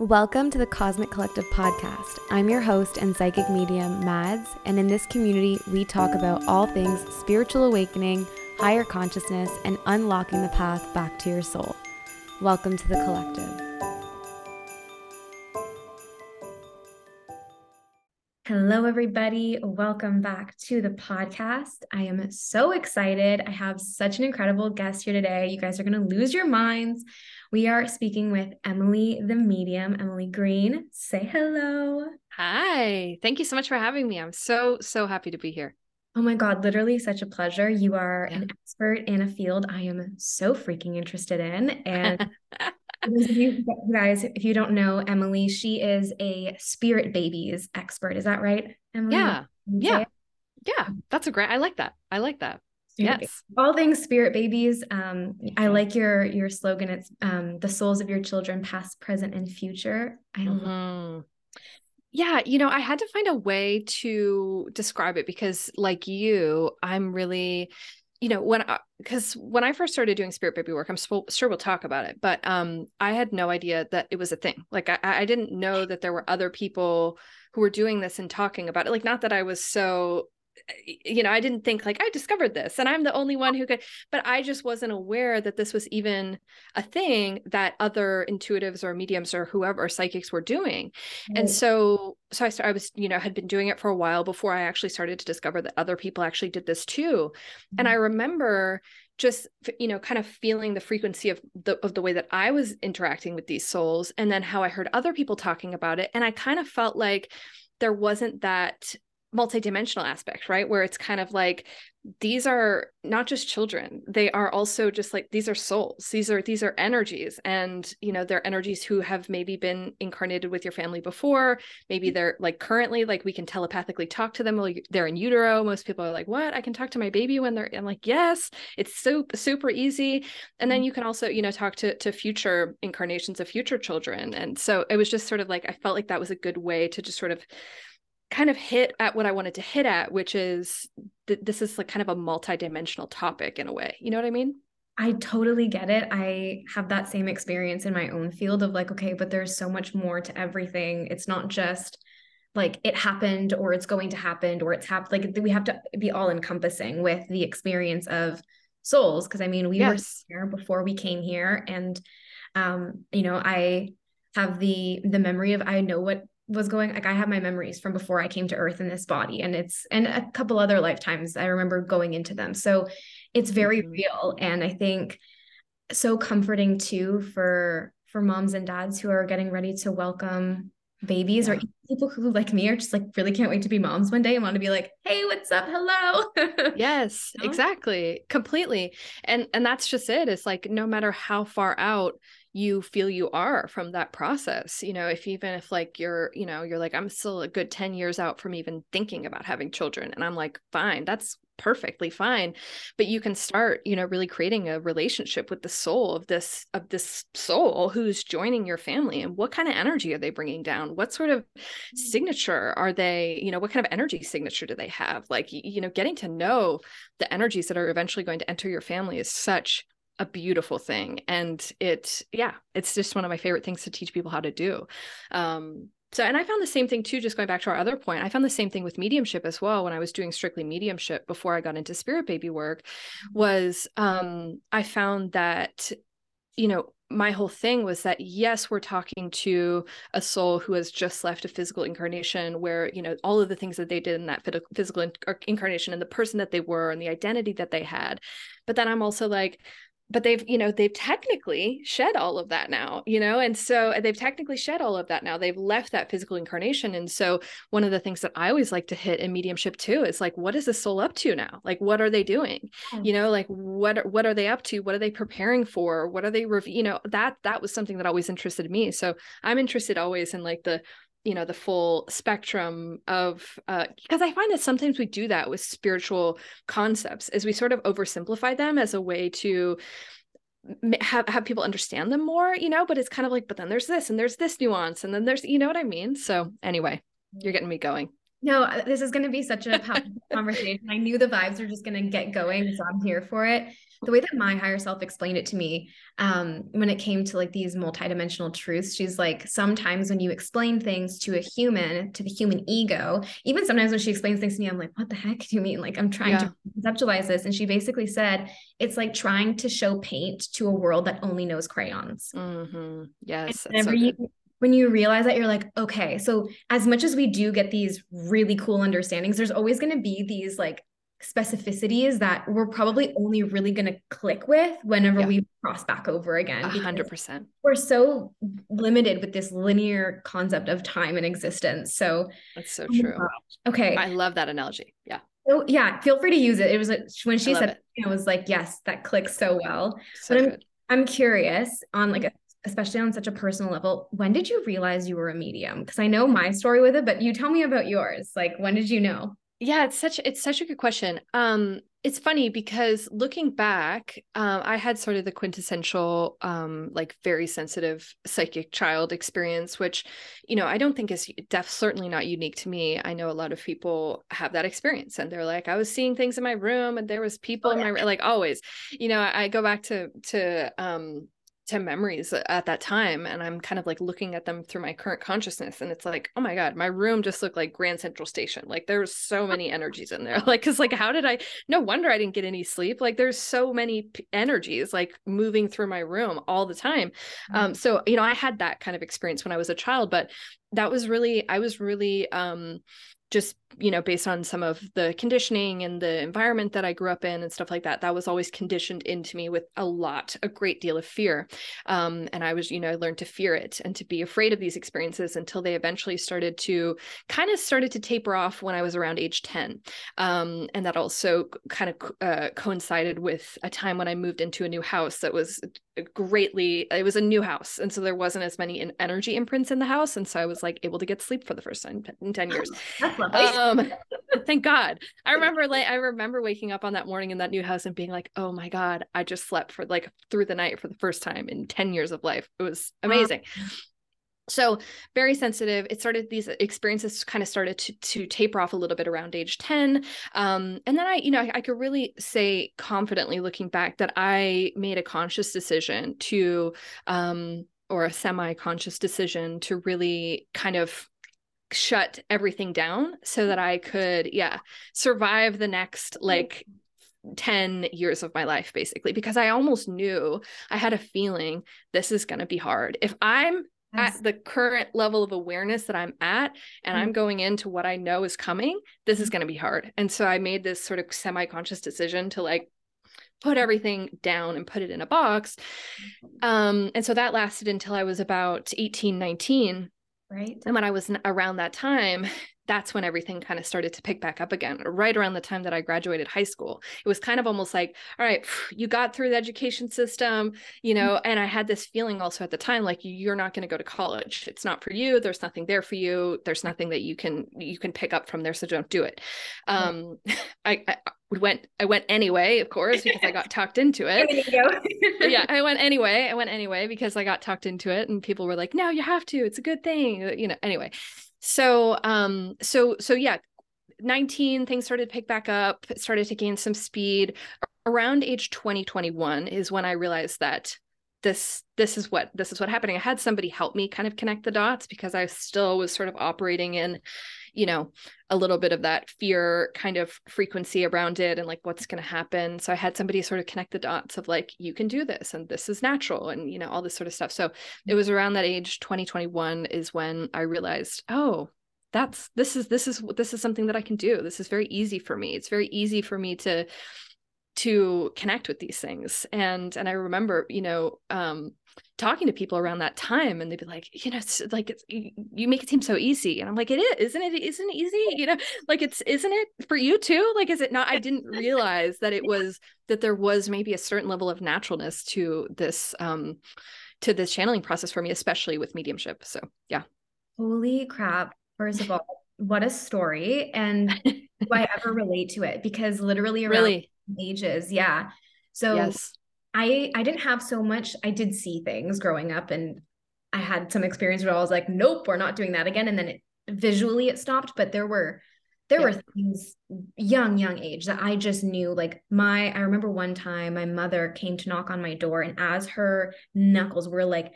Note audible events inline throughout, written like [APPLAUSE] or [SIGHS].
Welcome to the Cosmic Collective podcast. I'm your host and psychic medium, Madds, and in this community, we talk about all things spiritual awakening, higher consciousness, and unlocking the path back to your soul. Welcome to the collective. Hello, everybody. Welcome back to the podcast. I am so excited. I have such an incredible guest here today. You guys are going to lose your minds. We are speaking with Emily the Medium, Emily Green. Say hello. Hi. Thank you so much for having me. I'm so, so happy to be here. Oh my God, literally such a pleasure. You are yeah. an expert in a field I am so freaking interested in. And [LAUGHS] you guys, if you don't know Emily, she is a spirit babies expert. Is that right, Emily? Yeah. Yeah. Yeah. That's a great, I like that. I like that yes all things spirit babies um i like your your slogan it's um the souls of your children past present and future i mm-hmm. love yeah you know i had to find a way to describe it because like you i'm really you know when because when i first started doing spirit baby work i'm sure we'll talk about it but um i had no idea that it was a thing. Like i, I didn't know that there were other people who were doing this and talking about it. Like not that i was so you know, I didn't think like I discovered this and I'm the only one who could, but I just wasn't aware that this was even a thing that other intuitives or mediums or whoever or psychics were doing. And so, so I started, I was, you know, had been doing it for a while before I actually started to discover that other people actually did this too. Mm-hmm. And I remember just you know kind of feeling the frequency of the of the way that I was interacting with these souls and then how I heard other people talking about it and I kind of felt like there wasn't that multidimensional aspect, right? Where it's kind of like these are not just children. They are also just like these are souls. These are these are energies. And you know they're energies who have maybe been incarnated with your family before. Maybe mm. they're like currently like we can telepathically talk to them while they're in utero. Most people are like what? I can talk to my baby when they're i'm like yes it's so super easy. And then mm. you can also you know talk to to future incarnations of future children. And so it was just sort of like i felt like that was a good way to just sort of kind of hit at what I wanted to hit at, which is th- this is like kind of a multi-dimensional topic in a way. You know what I mean? I totally get it. I have that same experience in my own field of like, okay, but there's so much more to everything. It's not just like it happened or it's going to happen or it's happened. Like we have to be all encompassing with the experience of souls. Cause I mean, we yes. were here before we came here. And um, you know, I have the the memory of I know what was going like I have my memories from before I came to earth in this body and it's and a couple other lifetimes I remember going into them. So it's very mm-hmm. real and I think so comforting too for for moms and dads who are getting ready to welcome babies yeah. or people who like me are just like really can't wait to be moms one day and want to be like hey what's up hello [LAUGHS] yes exactly completely and and that's just it it's like no matter how far out you feel you are from that process you know if even if like you're you know you're like i'm still a good 10 years out from even thinking about having children and i'm like fine that's perfectly fine but you can start you know really creating a relationship with the soul of this of this soul who's joining your family and what kind of energy are they bringing down what sort of mm. signature are they you know what kind of energy signature do they have like you know getting to know the energies that are eventually going to enter your family is such a beautiful thing and it yeah it's just one of my favorite things to teach people how to do. Um so and i found the same thing too just going back to our other point i found the same thing with mediumship as well when i was doing strictly mediumship before i got into spirit baby work was um i found that you know my whole thing was that yes we're talking to a soul who has just left a physical incarnation where you know all of the things that they did in that physical incarnation and the person that they were and the identity that they had but then i'm also like but they've you know they've technically shed all of that now you know and so they've technically shed all of that now. They've left that physical incarnation and so one of the things that i always like to hit in mediumship too is like what is the soul up to now? Like what are they doing? Oh. you know like what are, what are they up to? What are they preparing for? What are they rev- you know that that was something that always interested me. So i'm interested always in like the you know the full spectrum of uh because i find that sometimes we do that with spiritual concepts is we sort of oversimplify them as a way to have have people understand them more you know but it's kind of like but then there's this and there's this nuance and then there's you know what i mean? So anyway you're getting me going No, uh, this is going to be such a powerful [LAUGHS] conversation. I knew the vibes were just going to get going, so I'm here for it. The way that my higher self explained it to me, um, when it came to like these multidimensional truths, she's like, sometimes when you explain things to a human, to the human ego, even sometimes when she explains things to me, I'm like, what the heck do you mean? Like, I'm trying yeah. to conceptualize this. And she basically said, it's like trying to show paint to a world that only knows crayons. Mm-hmm. Yes. Whenever so you when you realize that you're like, okay, so as much as we do get these really cool understandings, there's always going to be these like specificities that we're probably only really going to click with whenever yeah. we cross back over again. hundred percent. We're so limited with this linear concept of time and existence. So that's so oh true. okay. I love that analogy. Yeah. So yeah, feel free to use it. It was a, when she said, it. I was like, yes, that clicks so well. So but I'm, good. I'm curious on like a especially on such a personal level, when did you realize you were a medium? Because I know my story with it, but you tell me about yours. Like, when did you know? Yeah, it's such it's such a good question. Um, it's funny because looking back, um, I had sort of the quintessential, um, like very sensitive psychic child experience, which, you know, I don't think is def certainly not unique to me. I know a lot of people have that experience, and they're like, I was seeing things in my room, and there was people oh, yeah. in my like always. You know, I, I go back to to um to memories at that time and i'm kind of like looking at them through my current consciousness and it's like oh my god my room just looked like grand central station. Like there was so many energies in there. [LAUGHS] Like because like how did i no wonder i didn't get any sleep. Like there's so many p- energies like moving through my room all the time. Mm-hmm. um so you know i had that kind of experience when i was a child but that was really i was really um just you know based on some of the conditioning and the environment that i grew up in and stuff like that that was always conditioned into me with a lot a great deal of fear. Um, and i was you know I learned to fear it and to be afraid of these experiences until they eventually started to kind of started to taper off when i was around age 10 um, and that also kind of uh, coincided with a time when i moved into a new house that was greatly it was a new house. And so there wasn't as many energy imprints in the house. And so i was like able to get sleep for the first time in 10 years um, [LAUGHS] thank God. I remember like I remember waking up on that morning in that new house and being like, oh my God, I just slept for like through the night for the first time in 10 years of life. It was amazing. Wow. So very sensitive. It started these experiences kind of started to, to taper off a little bit around age 10. Um, and then I, you know, I, I could really say confidently looking back that I made a conscious decision to um, or a semi-conscious decision to really kind of shut everything down so that I could, yeah, survive the next like 10 years of my life, basically, because I almost knew I had a feeling this is going to be hard. If I'm yes. at the current level of awareness that I'm at and mm-hmm. I'm going into what I know is coming, this is mm-hmm. going to be hard. And so I made this sort of semi conscious decision to like, put everything down and put it in a box mm-hmm. um and so that lasted until i was about 18 19 Right. And when I was around that time, that's when everything kind of started to pick back up again, right around the time that I graduated high school. It was kind of almost like, all right, you got through the education system, you know, mm-hmm. and I had this feeling also at the time like you're not going to go to college. It's not for you. There's nothing there for you. There's nothing that you can you can pick up from there so don't do it. Um [LAUGHS] I, I went I went anyway, of course, because I got talked into it. [LAUGHS] yeah, I went anyway. I went anyway because I got talked into it and people were like, "No, you have to. It's a good thing." You know, anyway so um so so yeah 19 things started to pick back up started to gain some speed. Around age 2021 is when i realized that this this is what this is what happening. I had somebody help me kind of connect the dots because i still was sort of operating in you know a little bit of that fear kind of frequency around it and like what's going to happen. So i had somebody sort of connect the dots of like you can do this and this is natural and you know all this sort of stuff. So it was around that age 2021 is when i realized oh that's this is this is this is something that i can do. This is very easy for me. It's very easy for me to to connect with these things. And and i remember you know um talking to people around that time and they'd be like you know it's like it's you make it seem so easy. And i'm like it is isn't it isn't it easy? You know like it's isn't it for you too? Like is it not? I didn't realize that it was that there was maybe a certain level of naturalness to this um to this channeling process for me especially with mediumship. So yeah. Holy crap. First of all what a story. And do i ever relate to it? Because literally around really ages yeah so yes I I didn't have so much. I did see things growing up, and I had some experience where I was like, "Nope, we're not doing that again." And then it visually it stopped, but there were there yeah. were things young young age that i just knew like my i remember one time my mother came to knock on my door and as her knuckles were like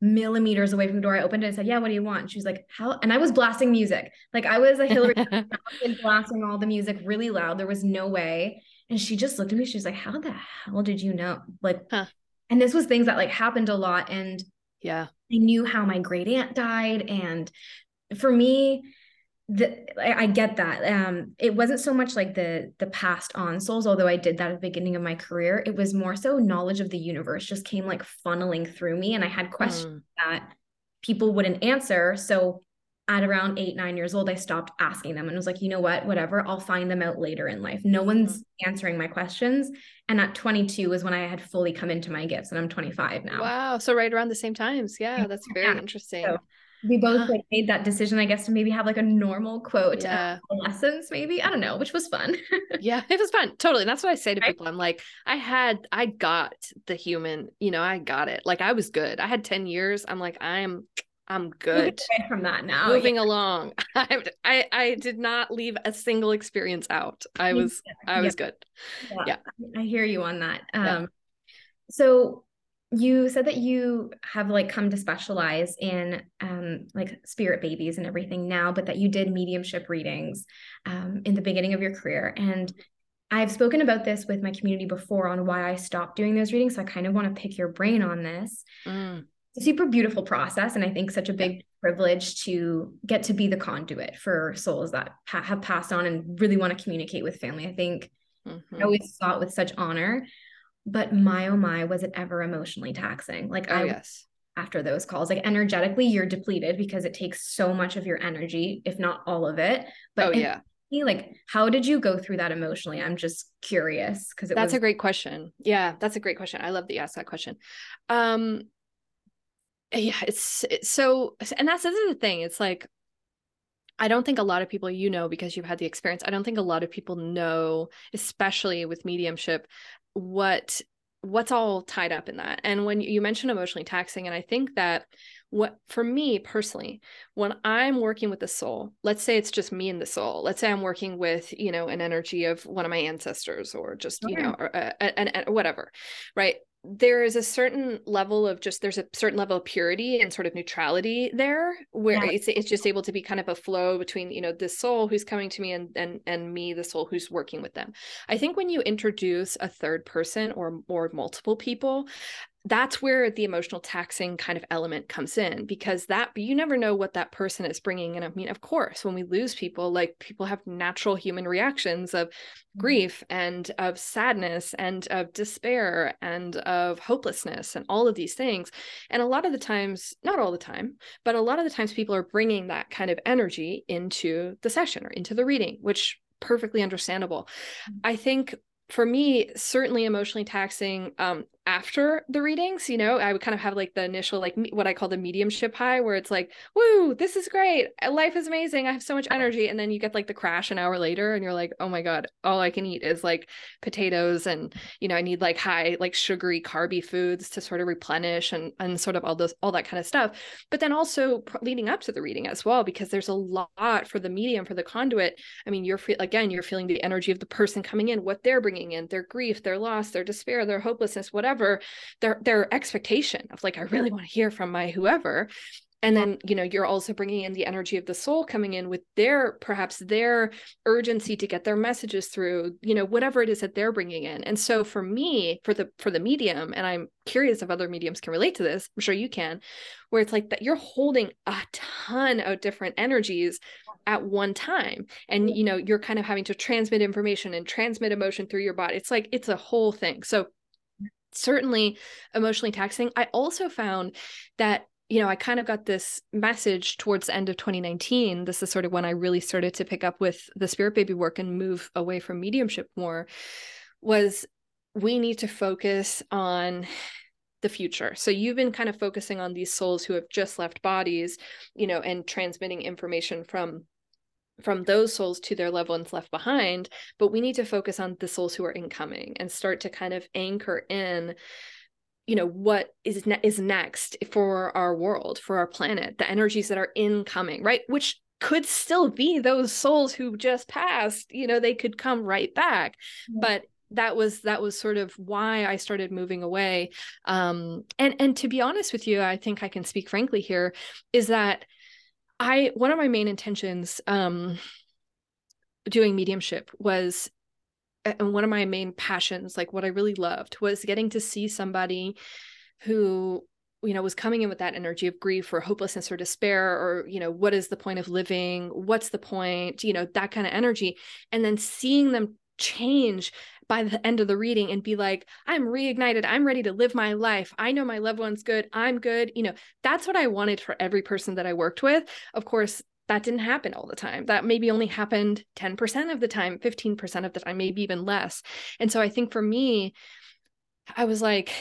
millimeters away from the door i opened it and said yeah what do you want she was like how and i was blasting music like i was a hillary [LAUGHS] blasting all the music really loud there was no way and she just looked at me she was like how the hell did you know like huh. and this was things that like happened a lot and yeah i knew how my great aunt died and for me the, I, I get that. Um, it wasn't so much like the the past on souls, although I did that at the beginning of my career. It was more so knowledge of the universe just came like funneling through me, and I had questions mm. that people wouldn't answer. So at around eight nine years old, I stopped asking them and was like, you know what, whatever, I'll find them out later in life. No one's mm. answering my questions. And at 22 was when I had fully come into my gifts, and I'm 25 now. Wow, so right around the same times. Yeah, that's very yeah. interesting. So, we both like made that decision, I guess, to maybe have like a normal quote yeah. [LAUGHS] lessons, maybe. I don't know, which was fun. [LAUGHS] yeah, it was fun. Totally. And that's what I say to right? people. I'm like, I had, I got the human, you know, I got it. Like I was good. I had 10 years. I'm like, I'm I'm good from that now. Moving yeah. along. [LAUGHS] I, I I did not leave a single experience out. I was I was yeah. good. Yeah. yeah. I hear you on that. Um so you said that you have like come to specialize in um, like spirit babies and everything now, but that you did mediumship readings um, in the beginning of your career. And I've spoken about this with my community before on why I stopped doing those readings. So I kind of want to pick your brain on this. Mm. Super beautiful process. And I think such a big privilege to get to be the conduit for souls that ha- have passed on and really want to communicate with family. I think mm-hmm. I always saw it with such honor but my oh my was it ever emotionally taxing? Like oh, i yes. after those calls like energetically you're depleted because it takes so much of your energy if not all of it but oh yeah. like how did you go through that emotionally? I'm just curious because that's was- a great question. Yeah that's a great question. I love that you asked that question. Um yeah it's, it's so and that's this is the thing it's like I don't think a lot of people, you know, because you've had the experience, I don't think a lot of people know, especially with mediumship, what what's all tied up in that and when you mentioned emotionally taxing and i think that what for me personally when i'm working with the soul let's say it's just me and the soul let's say i'm working with you know an energy of one of my ancestors or just okay. you know or, uh, and, and whatever right there is a certain level of just there's a certain level of purity and sort of neutrality there where yeah. it's it's just able to be kind of a flow between you know the soul who's coming to me and and and me the soul who's working with them i think when you introduce a third person or or multiple people that's where the emotional taxing kind of element comes in because that you never know what that person is bringing and i mean of course when we lose people like people have natural human reactions of mm-hmm. grief and of sadness and of despair and of hopelessness and all of these things and a lot of the times not all the time but a lot of the times people are bringing that kind of energy into the session or into the reading which perfectly understandable mm-hmm. i think for me certainly emotionally taxing um, after the readings you know i would kind of have like the initial like what i call the mediumship high where it's like woo this is great. Uh, life is amazing. I have so much energy. And then you get like the crash an hour later and you're like oh my god all i can eat is like potatoes and you know i need like high like sugary carby foods to sort of replenish and and sort of all those all that kind of stuff. But then also leading up to the reading as well because there's a lot for the medium for the conduit. I mean you're again you're feeling the energy of the person coming in what they're bringing in their grief their loss their despair their hopelessness whatever whoever their their expectation of like i really want to hear from my whoever. And then you know you're also bringing in the energy of the soul coming in with their perhaps their urgency to get their messages through you know whatever it is that they're bringing in. And so for me for the for the medium and i'm curious if other mediums can relate to this i'm sure you can where it's like that you're holding a ton of different energies at one time. And mm-hmm. you know you're kind of having to transmit information and transmit emotion through your body. It's like it's a whole thing. So certainly emotionally taxing. I also found that you know, I kind of got this message towards the end of 2019. This is sort of when I really started to pick up with the spirit baby work and move away from mediumship more was we need to focus on the future. So you've been kind of focusing on these souls who have just left bodies, you know, and transmitting information from from those souls to their loved ones left behind but we need to focus on the souls who are incoming and start to kind of anchor in you know what is ne- is next for our world for our planet the energies that are incoming right which could still be those souls who just passed you know they could come right back yeah. but that was that was sort of why I started moving away. Um, and and to be honest with you, I think I can speak frankly here, is that I one of my main intentions um, doing mediumship was and one of my main passions, like what I really loved, was getting to see somebody who you know was coming in with that energy of grief or hopelessness or despair or you know what is the point of living? What's the point? You know that kind of energy. And then seeing them change by the end of the reading and be like, I'm reignited. I'm ready to live my life. I know my loved one's good. I'm good. You know, that's what I wanted for every person that I worked with. Of course, that didn't happen all the time. That maybe only happened 10% of the time, 15% of the time, maybe even less. And so I think for me, I was like,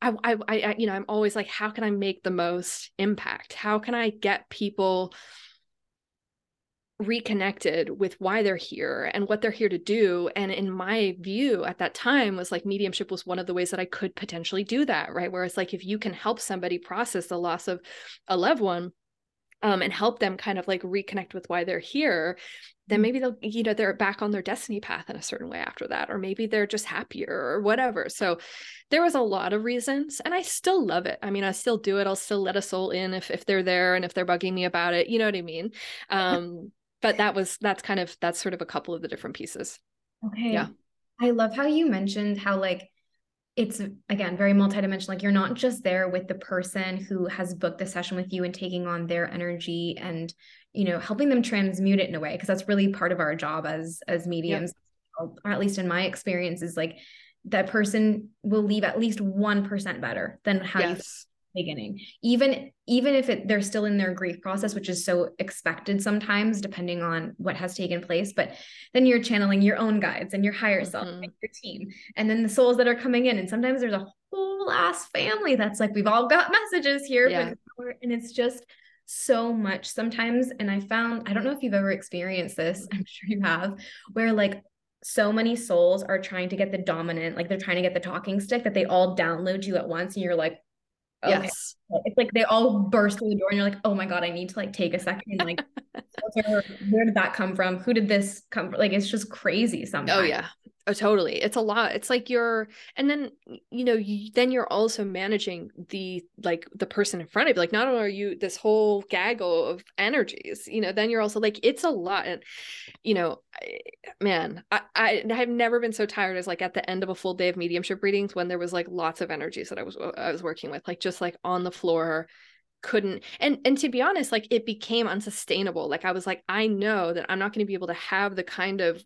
I, I, I, you know, I'm always like, how can I make the most impact? How can I get people reconnected with why they're here and what they're here to do and in my view at that time was like mediumship was one of the ways that I could potentially do that right? Where it's like if you can help somebody process the loss of a loved one um, and help them kind of like reconnect with why they're here then mm. maybe they'll you know they're back on their destiny path in a certain way after that or maybe they're just happier or whatever. So there was a lot of reasons and i still love it. I mean i still do it. I'll still let a soul in if if they're there and if they're bugging me about it. You know what i mean? Um but that was that's kind of that's sort of a couple of the different pieces. Okay. Yeah. I love how you mentioned how like it's again very multidimensional. Like you're not just there with the person who has booked the session with you and taking on their energy and you know helping them transmute it in a way because that's really part of our job as as mediums or at least in my experience is like that person will leave at least 1% better than how yes beginning even even if it, they're still in their grief process which is so expected sometimes depending on what has taken place but then you're channeling your own guides and your higher self mm-hmm. and your team and then the souls that are coming in and sometimes there's a whole ass family that's like we've all got messages here yeah. but, and it's just so much sometimes and i found i don't know if you've ever experienced this [LAUGHS] i'm sure you have where like so many souls are trying to get the dominant like they're trying to get the talking stick that they all download you at once and you're like. Yes. It's like they all burst through the door and you're like, oh my God, I need to like take a second like [LAUGHS] where did that come from? Who did this come from? Like it's just crazy sometimes. Oh yeah. Oh, totally. It's a lot. It's like you're, and then you know, you, then you're also managing the like the person in front of you. Like, not only are you this whole gaggle of energies, you know, then you're also like it's a lot. And you know, man, I, I have never been so tired as like at the end of a full day of mediumship readings when there was like lots of energies that I was uh, I was working with, like just like on the floor couldn't and and to be honest like it became unsustainable. Like i was like i know that i'm not going to be able to have the kind of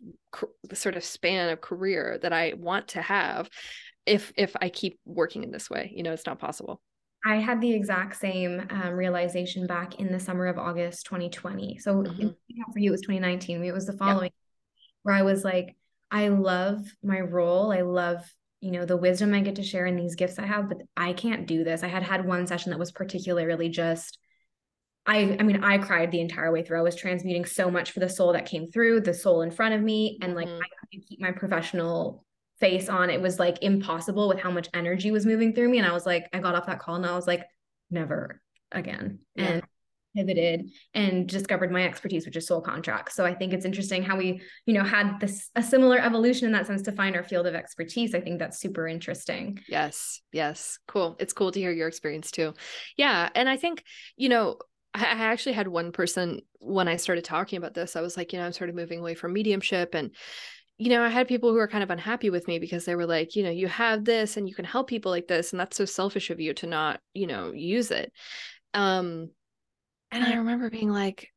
the sort of span of career that i want to have if if i keep working in this way. You know it's not possible. I had the exact same um, realization back in the summer of august 2020 so mm-hmm. for you it was 2019 it was the following yeah. where i was like i love my role. I love you know the wisdom i get to share in these gifts i have but i can't do this i had had one session that was particularly just i i mean i cried the entire way through i was transmuting so much for the soul that came through the soul in front of me and like mm-hmm. i couldn't keep my professional face on it was like impossible with how much energy was moving through me and i was like i got off that call and i was like never again yeah. and pivoted and discovered my expertise which is soul contracts so i think it's interesting how we you know had this a similar evolution in that sense to find our field of expertise i think that's super interesting yes yes cool it's cool to hear your experience too yeah and i think you know I actually had one person when I started talking about this. I was like, you know, I'm sort of moving away from mediumship. And, you know, I had people who were kind of unhappy with me because they were like, you know, you have this and you can help people like this. And that's so selfish of you to not, you know, use it. Um, and I remember being like,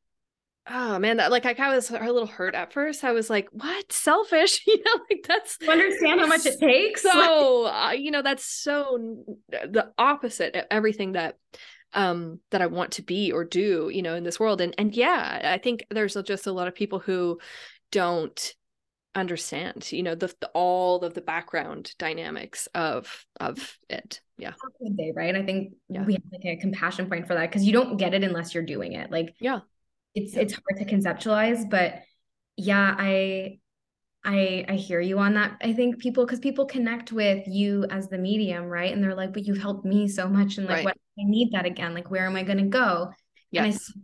oh man, that like I was a little hurt at first. I was like, what? Selfish? [LAUGHS] you know, like that's you understand how much it takes. [LAUGHS] So, uh, you know, that's so the opposite of everything that um that I want to be or do, you know, in this world. And and yeah, I think there's just a lot of people who don't understand you know the, the, all of the background dynamics of of it yeah they right i think yeah. we have like a compassion point for that because you don't get it unless you're doing it like yeah it's yeah. it's hard to conceptualize but yeah i i i hear you on that i think people because people connect with you as the medium right and they're like but you've helped me so much and like right. what i need that again like where am i going to go yes. I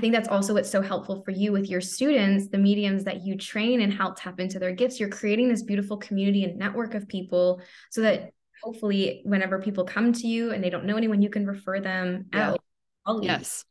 think that's also what's so helpful for you with your students, the mediums that you train and help tap into their gifts. You're creating this beautiful community and network of people so that hopefully whenever people come to you and they don't know anyone, you can refer them yeah. out. Yes.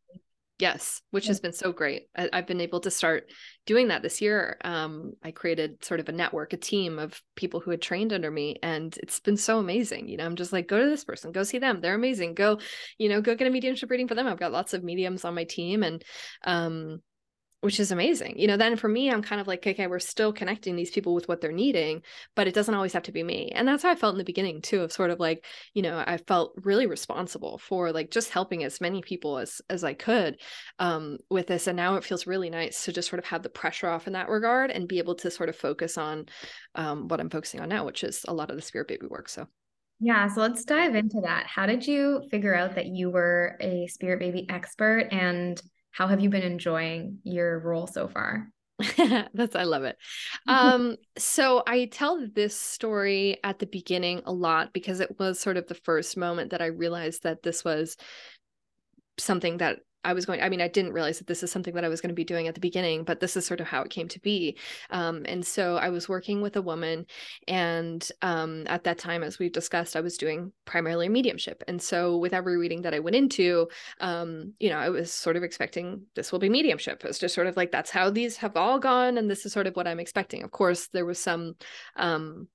Yes, which has been so great. I, have been able to start doing that this year. Um, I created sort of a network, a team of people who had trained under me, and it's been so amazing. You know, I'm just like, go to this person, go see them. They're amazing. Go, you know, go get a mediumship reading for them. I've got lots of mediums on my team, and um, which is amazing. You know, then for me, I'm kind of like, okay, we're still connecting these people with what they're needing, but it doesn't always have to be me. And that's how I felt in the beginning too, of sort of like, you know, I felt really responsible for like just helping as many people as as I could um, with this. And now it feels really nice to just sort of have the pressure off in that regard and be able to sort of focus on um, what I'm focusing on now, which is a lot of the spirit baby work. So yeah, so let's dive into that. How did you figure out that you were a spirit baby expert and how have you been enjoying your role so far? [LAUGHS] That's I love it. [LAUGHS] Um so I tell this story at the beginning a lot because it was sort of the first moment that I realized that this was something that I was going, I mean, I didn't realize that this is something that I was going to be doing at the beginning, but this is sort of how it came to be. Um, and so I was working with a woman, and um, at that time, as we've discussed, I was doing primarily mediumship. And so with every reading that I went into, um, you know, I was sort of expecting this will be mediumship. It's just sort of like that's how these have all gone, and this is sort of what I'm expecting. Of course, there was some um,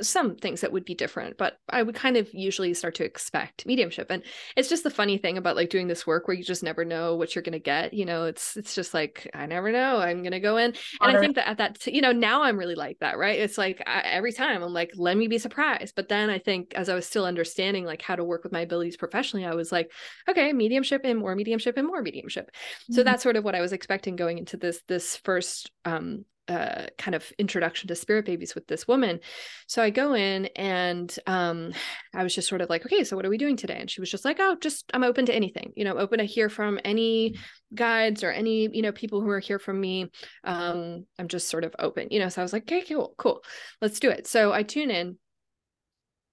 some things that would be different, but I would kind of usually start to expect mediumship. And it's just the funny thing about like doing this work where you just never know what you're going to get. You know, it's it's just like I never know. I'm going to go in, and I think that at that t- you know now I'm really like that, right? It's like I, every time I'm like, let me be surprised. But then I think as I was still understanding like how to work with my abilities professionally, I was like, okay, mediumship and more mediumship and more mediumship. Mm-hmm. So that's sort of what I was expecting going into this this first um uh, kind of introduction to spirit babies with this woman. So I go in and um, I was just sort of like, okay, so what are we doing today? And she was just like, oh, just I'm open to anything, you know, open to hear from any guides or any, you know, people who are here from me. Um, I'm just sort of open, you know. So I was like, okay, cool, cool, let's do it. So I tune in.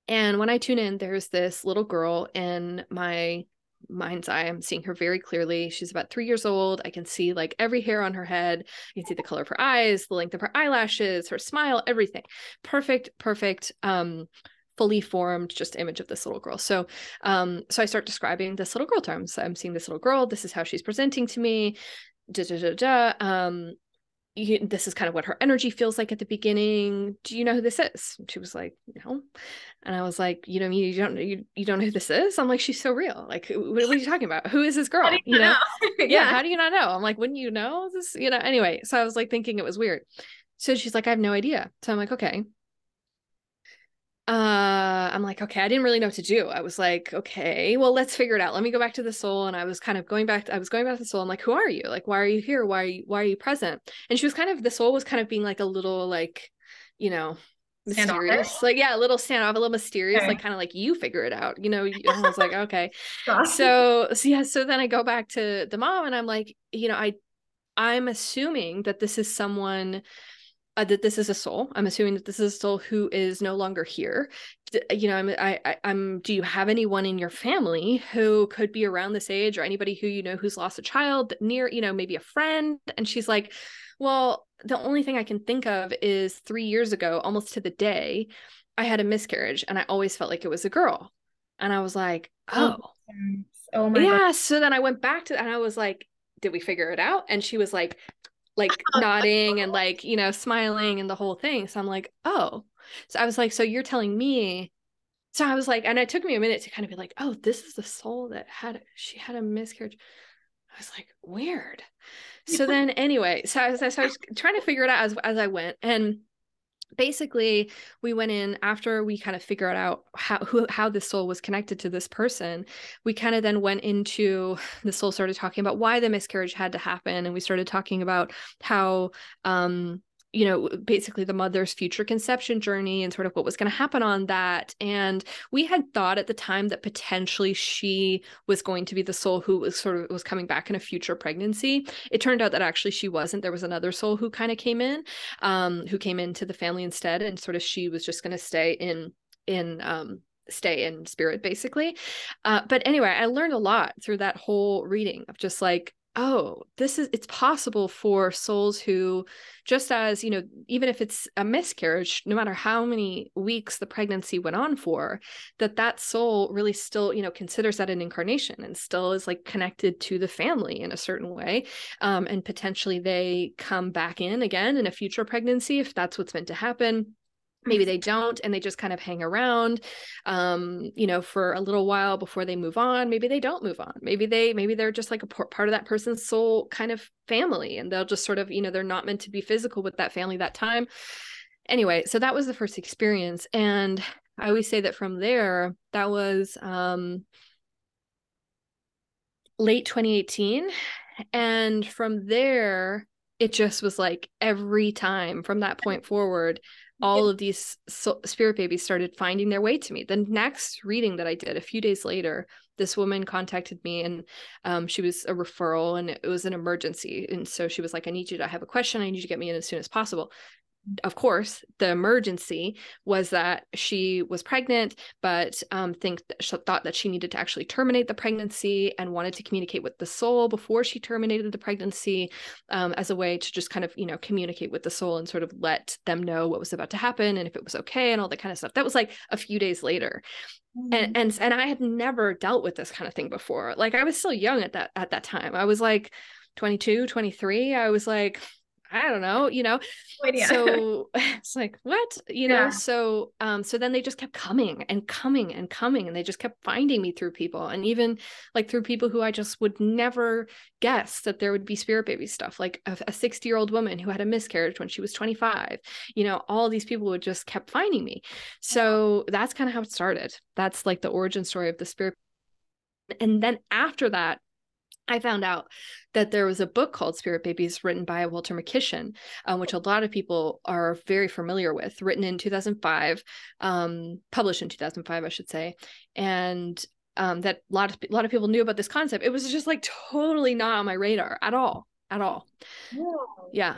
And when I tune in, there's this little girl in my mind's eye. I'm seeing her very clearly. She's about three years old. I can see like every hair on her head. I can see the color of her eyes, the length of her eyelashes, her smile, everything. Perfect, perfect. Um, fully formed just image of this little girl. So um so I start describing this little girl. So I'm seeing this little girl. This is how she's presenting to me. Da, da, da, da. Um you, this is kind of what her energy feels like at the beginning. Do you know who this is? And she was like, no. And I was like, you know, you don't, you, you don't know who this is? I'm like, she's so real. Like, what, what are you talking about? Who is this girl? You, you, know? know? [LAUGHS] yeah. yeah. How do you not know? I'm like, wouldn't you know this? You know, anyway. So I was like thinking it was weird. So she's like, I have no idea. So I'm like, okay uh i'm like okay i didn't really know what to do. I was like okay well let's figure it out. Let me go back to the soul. And i was kind of going back to, i was going back to the soul. I'm like who are you? Like why are you here? Why are you why are you present? And she was kind of the soul was kind of being like a little like you know mysterious like yeah a little standoff a little mysterious okay. like kind of like you figure it out you know [LAUGHS] i was like okay. So, so yeah so then i go back to the mom and i'm like you know i i'm assuming that this is someone uh, that this is a soul. I'm assuming that this is a soul who is no longer here. D- you know, I'm, I, I, I'm. Do you have anyone in your family who could be around this age, or anybody who you know who's lost a child near, you know, maybe a friend? And she's like, "Well, the only thing I can think of is three years ago, almost to the day, I had a miscarriage, and I always felt like it was a girl." And I was like, "Oh, oh, oh my yeah." God. So then I went back to, and I was like, "Did we figure it out?" And she was like, like [LAUGHS] nodding and like you know smiling and the whole thing. So i'm like oh. So i was like so you're telling me so i was like and it took me a minute to kind of be like oh this is the soul that had she had a miscarriage. I was like weird. So [LAUGHS] then anyway so I, was, so I was trying to figure it out as, as i went. And basically we went in after we kind of figured out how who how the soul was connected to this person we kind of then went into the soul started talking about why the miscarriage had to happen and we started talking about how um you know, basically the mother's future conception journey and sort of what was going to happen on that. And we had thought at the time that potentially she was going to be the soul who was sort of was coming back in a future pregnancy. It turned out that actually she wasn't. There was another soul who kind of came in, um, who came into the family instead, and sort of she was just going to stay in in um stay in spirit basically uh, but anyway i learned a lot through that whole reading of just like oh this is it's possible for souls who just as you know even if it's a miscarriage no matter how many weeks the pregnancy went on for that that soul really still you know considers that an incarnation and still is like connected to the family in a certain way um, and potentially they come back in again in a future pregnancy if that's what's meant to happen maybe they don't and they just kind of hang around um you know for a little while before they move on. Maybe they don't move on. Maybe they maybe they're just like a part of that person's soul kind of family and they'll just sort of you know they're not meant to be physical with that family that time. Anyway so that was the first experience and i always say that from there that was um late 2018 and from there it just was like every time from that point forward all of these spirit babies started finding their way to me. The next reading that I did a few days later, this woman contacted me and um, she was a referral and it was an emergency. And so she was like, I need you to I have a question. I need you to get me in as soon as possible of course, the emergency was that she was pregnant, but um, think thought that she needed to actually terminate the pregnancy and wanted to communicate with the soul before she terminated the pregnancy, um, as a way to just kind of you know communicate with the soul and sort of let them know what was about to happen and if it was okay and all that kind of stuff. That was like a few days later. Mm-hmm. And, and and I had never dealt with this kind of thing before. Like I was still young at that at that time. I was like 22, 23. I was like, I don't know, you know. So [LAUGHS] it's like, what? You know, yeah. so um, so then they just kept coming and coming and coming and they just kept finding me through people and even like through people who I just would never guess that there would be spirit baby stuff, like a 60 year old woman who had a miscarriage when she was 25. You know, all these people would just kept finding me. So that's kind of how it started. That's like the origin story of the spirit. And then after that, I found out that there was a book called Spirit Babies written by Walter Makichen, um, which a lot of people are very familiar with, written in 2005, um, published in 2005, I should say. And um, that a lot of a lot of people knew about this concept. It was just like totally not on my radar at all, at all. Yeah.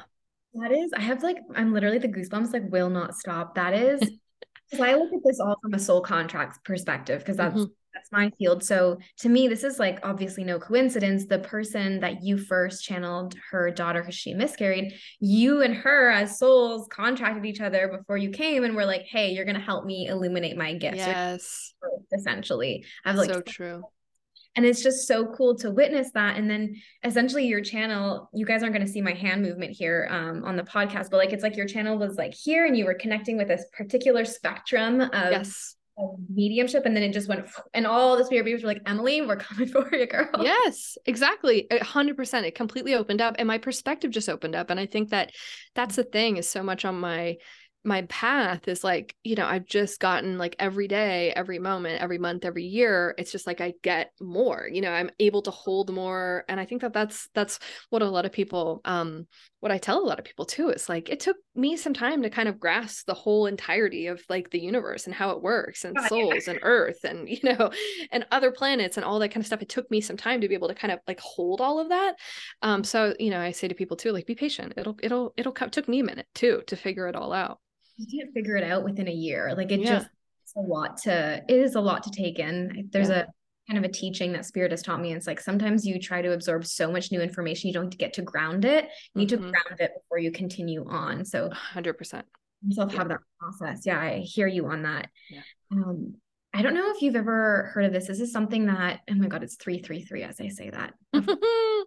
That is, I have like, I'm literally the goosebumps like will not stop. That is, [LAUGHS] because I look at this all from a soul contracts perspective, because that's mm-hmm that's my field. So to me, this is like obviously no coincidence. The person that you first channeled her daughter because she miscarried, you and her as souls contracted each other before you came and were like, hey, you're gonna help me illuminate my gifts. Yes. Essentially. I've like so true. And it's just so cool to witness that. And then essentially your channel, you guys aren't going to see my hand movement here um, on the podcast, but like it's like your channel was like here and you were connecting with this particular spectrum of yes mediumship and then it just went and all the spirit beings were like emily we're coming [LAUGHS] for you girl. Yes exactly. 100% it completely opened up and my perspective just opened up and i think that that's the thing is so much on my my path is like you know i've just gotten like every day every moment every month every year it's just like i get more you know i'm able to hold more. And i think that that's that's what a lot of people um what i tell a lot of people too is like it took me some time to kind of grasp the whole entirety of like the universe and how it works and [LAUGHS] souls and earth and [LAUGHS] you know and other planets and all that kind of stuff. It took me some time to be able to kind of like hold all of that. Um so you know i say to people too like be patient. It'll it'll it'll come took me a minute too to figure it all out you can't figure it out within a year. Like it yeah. just it's a lot to it is a lot to take in. There's yeah. a kind of a teaching that spirit has taught me. It's like sometimes you try to absorb so much new information, you don't get to ground it. You need mm-hmm. to ground it before you continue on. So 100%. Yourself yeah. have that process. Yeah, I hear you on that. Yeah. Um, I don't know if you've ever heard of this. This is something that, oh my God, it's 333 as I say that. [LAUGHS]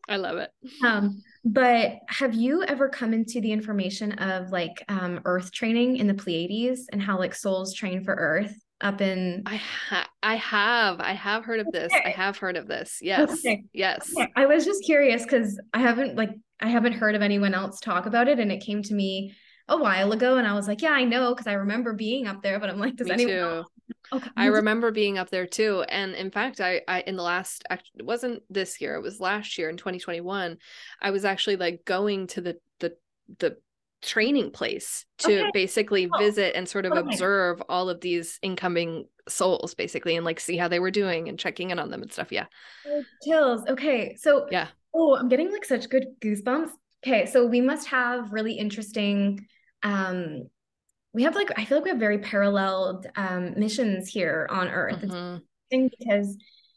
I love it. Um, but have you ever come into the information of like um, earth training in the Pleiades and how like souls train for earth up in I ha- I have I have heard of this. Okay. I have heard of this. Yes. Okay. Yes. Okay. I was just curious cuz I haven't like I haven't heard of anyone else talk about it and it came to me a while ago and I was like, yeah, I know because I remember being up there, but I'm like, does Me anyone Okay. I remember being up there too. And in fact, I, I in the last it wasn't this year, it was last year in 2021, I was actually like going to the the the training place to okay. basically oh. visit and sort of okay. observe all of these incoming souls basically and like see how they were doing and checking in on them and stuff. Yeah. Chills. Okay. So yeah. Oh, I'm getting like such good goosebumps. Okay. So we must have really interesting um we have like I feel like we have very paralleled um, missions here on Earth. Mm-hmm. because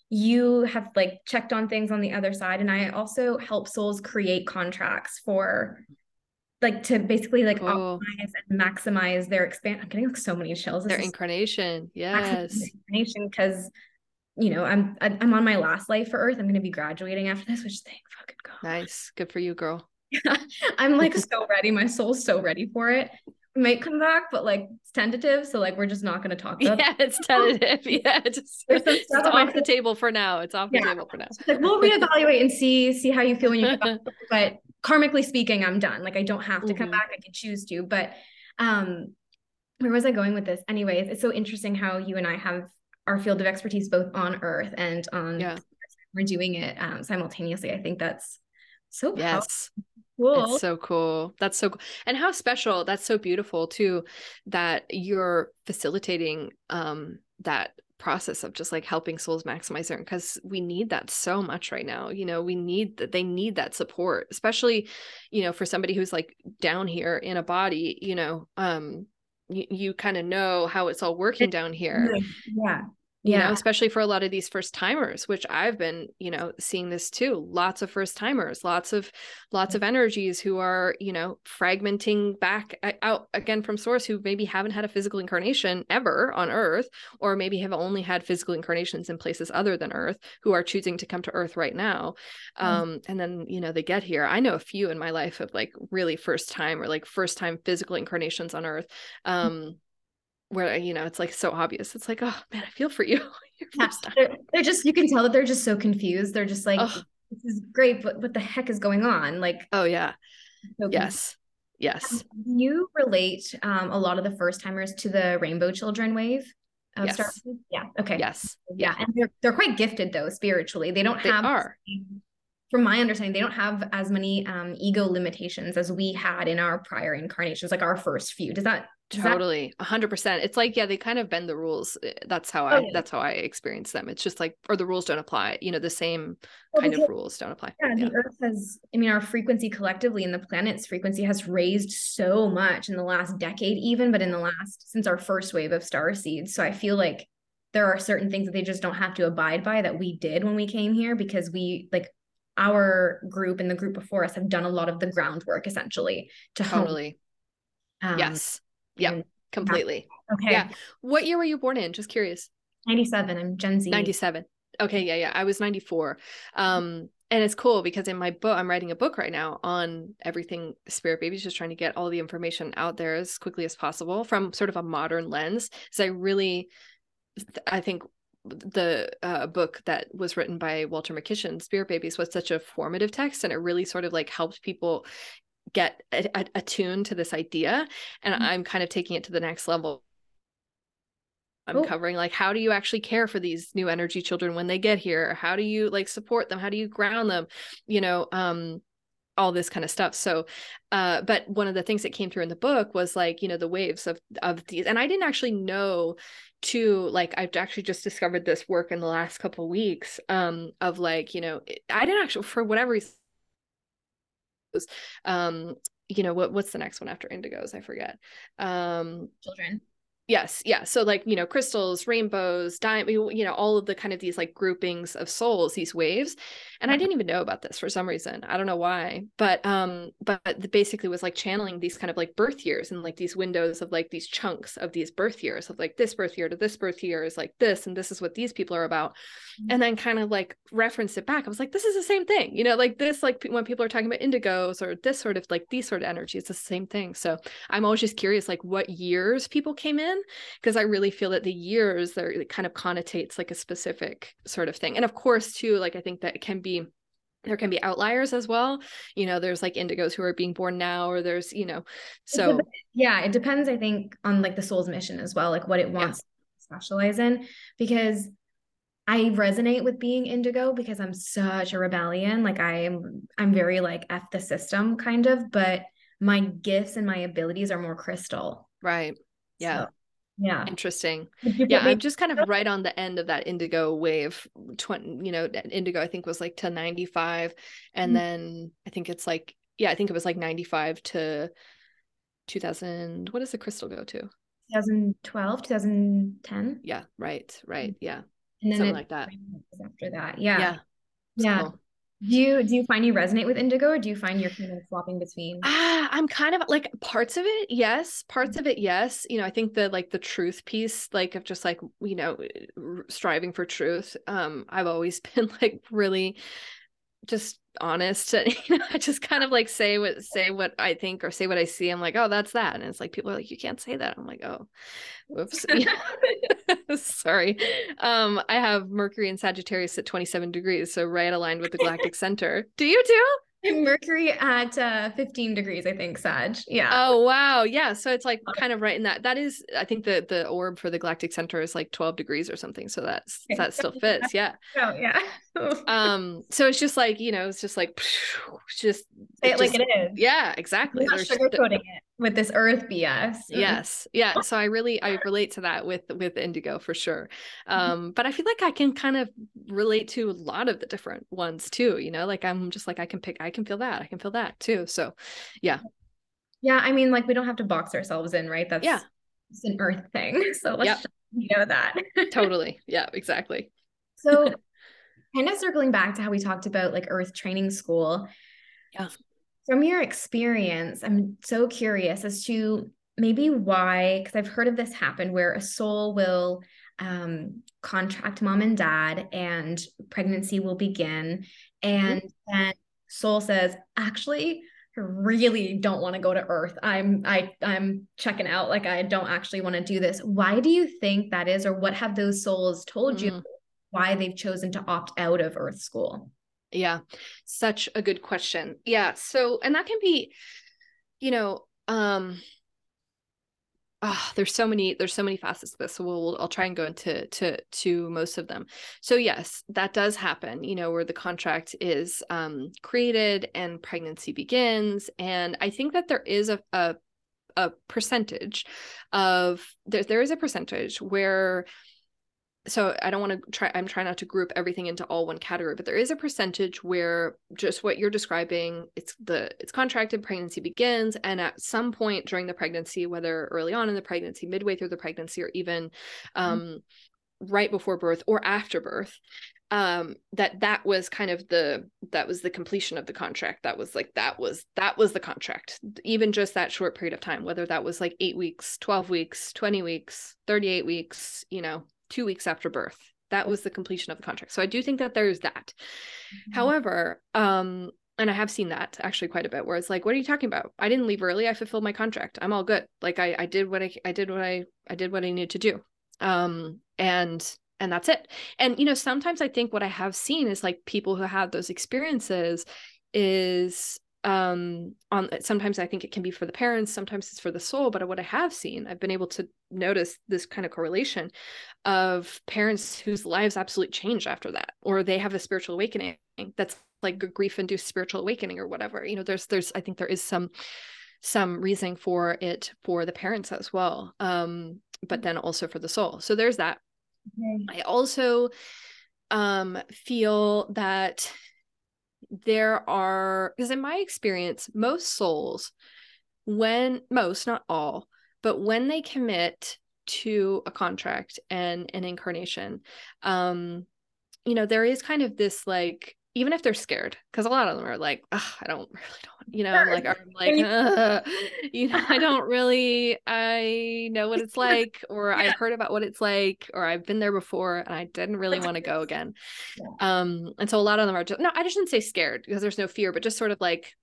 you have like checked on things on the other side and i also help souls create contracts for like to basically like optimize and maximize their expand i'm getting like so many chills Their This incarnation. Yes. incarnation because you know i'm i'm on my last life for earth i'm going to be graduating after this which thank fucking god Nice. Good for you, girl. [LAUGHS] i'm like so ready my soul's so ready for it might come back but like it's tentative so like we're just not going to talk [LAUGHS] about Yeah, it's tentative. [LAUGHS] Yeah, just [LAUGHS] it's off the table for now. It's off the table for now. like we'll reevaluate and see see how you feel when you come back but karmically speaking i'm done like i don't have to come Mhm. back i can choose to but um where was i going with this anyways it's so interesting how you and i have our field of expertise both on earth and on Yeah. we're doing it um, simultaneously i think that's so Yes. Cool It's so cool. That's so cool. And how special. That's so beautiful too that you're facilitating um that process of just like helping souls maximize their because we need that so much right now. You know, we need that they need that support, especially, you know, for somebody who's like down here in a body, you know, um you, you kind of know how it's all working down here. yeah you yeah. know especially for a lot of these first timers which i've been you know seeing this too lots of first timers lots of lots of energies who are you know fragmenting back out again from source who maybe haven't had a physical incarnation ever on earth or maybe have only had physical incarnations in places other than earth who are choosing to come to earth right now. Mm. um and then you know they get here. I know a few in my life of like really first time or like first time physical incarnations on earth. Um where you know it's like so obvious it's like oh man i feel for you [LAUGHS] Yeah, they're, they're just you can tell that they're just so confused they're just like Ugh. this is great but what the heck is going on like oh yeah so yes yes Do you relate um, a lot of the first timers to the Rainbow Children wave of Yes. Star? Yeah. Okay. yes Yeah. And they're they're quite gifted though spiritually. They don't they have are from my understanding, they don't have as many um, ego limitations as we had in our prior incarnations, like our first few. Does that- totally a hundred percent it's like yeah they kind of bend the rules Eh, that's how Oh, i yeah. that's how i experience them it's just like or the rules don't apply you know the same Well, kind of rules don't apply Yeah, yeah the earth has, I mean, our frequency collectively and the planet's frequency has raised so much in the last decade, even, but in the last, since our first wave of star seeds. So I feel like there are certain things that they just don't have to abide by that we did when we came here because we, like, our group and the group before us have done a lot of the groundwork essentially to hone. totally Um, yes yeah. completely. Okay. Yeah. what year were you born in? Just curious. 97. I'm Gen Z. 97 okay. Yeah. Yeah. I was 94 um and it's cool because in my book i'm writing a book right now on everything spirit babies just trying to get all the information out there as quickly as possible from sort of a modern lens. So i really i think the uh, book that was written by walter Makichen spirit babies was such a formative text and it really sort of like helped people get a- a- attuned to this idea and Mhm. i'm kind of taking it to the next level I'm Oh. covering like how do you actually care for these new energy children when they get here? How do you like support them? How do you ground them? You know, um all this kind of stuff. So uh but one of the things that came through in the book was like, you know, the waves of of these and I didn't actually know to like I've actually just discovered this work in the last couple weeks um of like, you know, I didn't actually for whatever reason um you know what what's the next one after indigos? I forget. Um Children. Yes, yeah. So like, you know, crystals, rainbows, diamond, you know, all of the kind of these like groupings of souls, these waves. And I didn't even know about this for some reason. I don't know why. But um but basically was like channeling these kind of like birth years and like these windows of like these chunks of these birth years of like this birth year to this birth year is like this and this is what these people are about. And then kind of like reference it back. I was like this is the same thing. You know, like this like when people are talking about indigos or this sort of like these sort of energy, it's the same thing. So I'm always just curious like what years people came in because I really feel that the years there it kind of connotates like a specific sort of thing. And of course, too, like I think that it can be there can be outliers as well. You know, there's like indigos who are being born now, or there's, you know, so yeah, it depends, I think, on like the soul's mission as well, like what it wants to specialize in. Because I resonate with being indigo because I'm such a rebellion. Like I'm I'm very like F the system kind of, but my gifts and my abilities are more crystal. right. Yeah. So, yeah. Interesting. Yeah, I'm just kind of right on the end of that indigo wave. 20, you know, indigo I think was like to 95 and Mhm. then I think it's like yeah, I think it was like 95 to 2000. What does the crystal go to? 2012, 2010. Yeah, right, right. Yeah. and then something like that after that yeah yeah, yeah. Cool. Do you do you find you resonate with indigo or do you find you're kind of swapping between? Ah, I'm kind of like parts of it, yes. Parts of it, yes. You know, I think the like the truth piece, like of just like, you know, striving for truth. Um, I've always [LAUGHS] been like really just honest and [LAUGHS] you know i just kind of like say what say what i think or say what i see. I'm like oh that's that. And it's like people are like you can't say that. I'm like oh whoops. [LAUGHS] Sorry. Um i have mercury and sagittarius at 27 degrees so right aligned with the galactic center. Do you too Mercury at uh, 15 degrees, I think, Sag. Yeah. Oh wow. Yeah. So it's like kind of right in that. That is, I think the the orb for the galactic center is like 12 degrees or something. So that's that still fits. Yeah. [LAUGHS] Oh yeah. [LAUGHS] um, so it's just like, you know, it's just like [LAUGHS] just Say it, it like it is. Yeah, exactly. Not sugarcoating it with this earth BS. Yes. Yeah. So I really I relate to that with with indigo for sure. Mm-hmm. Um, but I feel like I can kind of relate to a lot of the different ones too, you know, like I'm just like I can pick I can feel that. I can feel that too. So yeah. Yeah, I mean like we don't have to box ourselves in, right? That's yeah. It's an earth thing. [LAUGHS] So let's yep. you know that. totally. Yeah, exactly. [LAUGHS] So kind of circling back to how we talked about like earth training school. Yeah from your experience, I'm so curious as to maybe why, because I've heard of this happen where a soul will um, contract mom and dad and pregnancy will begin. And mm-hmm. then soul says, actually, I really don't want to go to earth. I'm I I'm checking out like I don't actually want to do this. Why do you think that is or what have those souls told mm. you why they've chosen to opt out of earth school? Yeah, such a good question. Yeah. So, and that can be, you know, um, oh, there's so many there's so many facets to this so we'll, i'll try and go into to to most of them so yes that does happen you know where the contract is um, created and pregnancy begins and i think that there is a, a a percentage of there, there is a percentage where so I don't want to try I'm trying not to group everything into all one category, but there is a percentage where just what you're describing, it's the it's contracted pregnancy begins and at some point during the pregnancy, whether early on in the pregnancy, midway through the pregnancy or even mm-hmm. um mm-hmm. right before birth or after birth, um that that was kind of the that was the completion of the contract that was like that was that was the contract even just that short period of time whether that was like 8 weeks 12 weeks 20 weeks 38 weeks you know two weeks after birth. That was the completion of the contract. So I do think that there's that. Mm-hmm. However, um, and I have seen that actually quite a bit where it's like, what are you talking about? I didn't leave early. I fulfilled my contract. I'm all good. Like I, I did what I, I did what I, I did what I needed to do. Um, and, and that's it. And, you know, sometimes I think what I have seen is like people who have those experiences is um on sometimes i think it can be for the parents sometimes it's for the soul but what i have seen i've been able to notice this kind of correlation of parents whose lives absolutely change after that or they have a spiritual awakening that's like a grief induced spiritual awakening or whatever you know there's there's i think there is some some reasoning for it for the parents as well um but then also for the soul so there's that okay. i also um feel that there are because in my experience most souls when most not all but when they commit to a contract and an incarnation um you know there is kind of this like even if they're scared because a lot of them are like i don't [LAUGHS] really don't you know like i'm [LAUGHS] like you know i [LAUGHS] don't really i know what it's like or yeah. i heard about what it's like or i've been there before and i didn't really want to go again yeah. um and so a lot of them are just no i just didn't say scared because there's no fear but just sort of like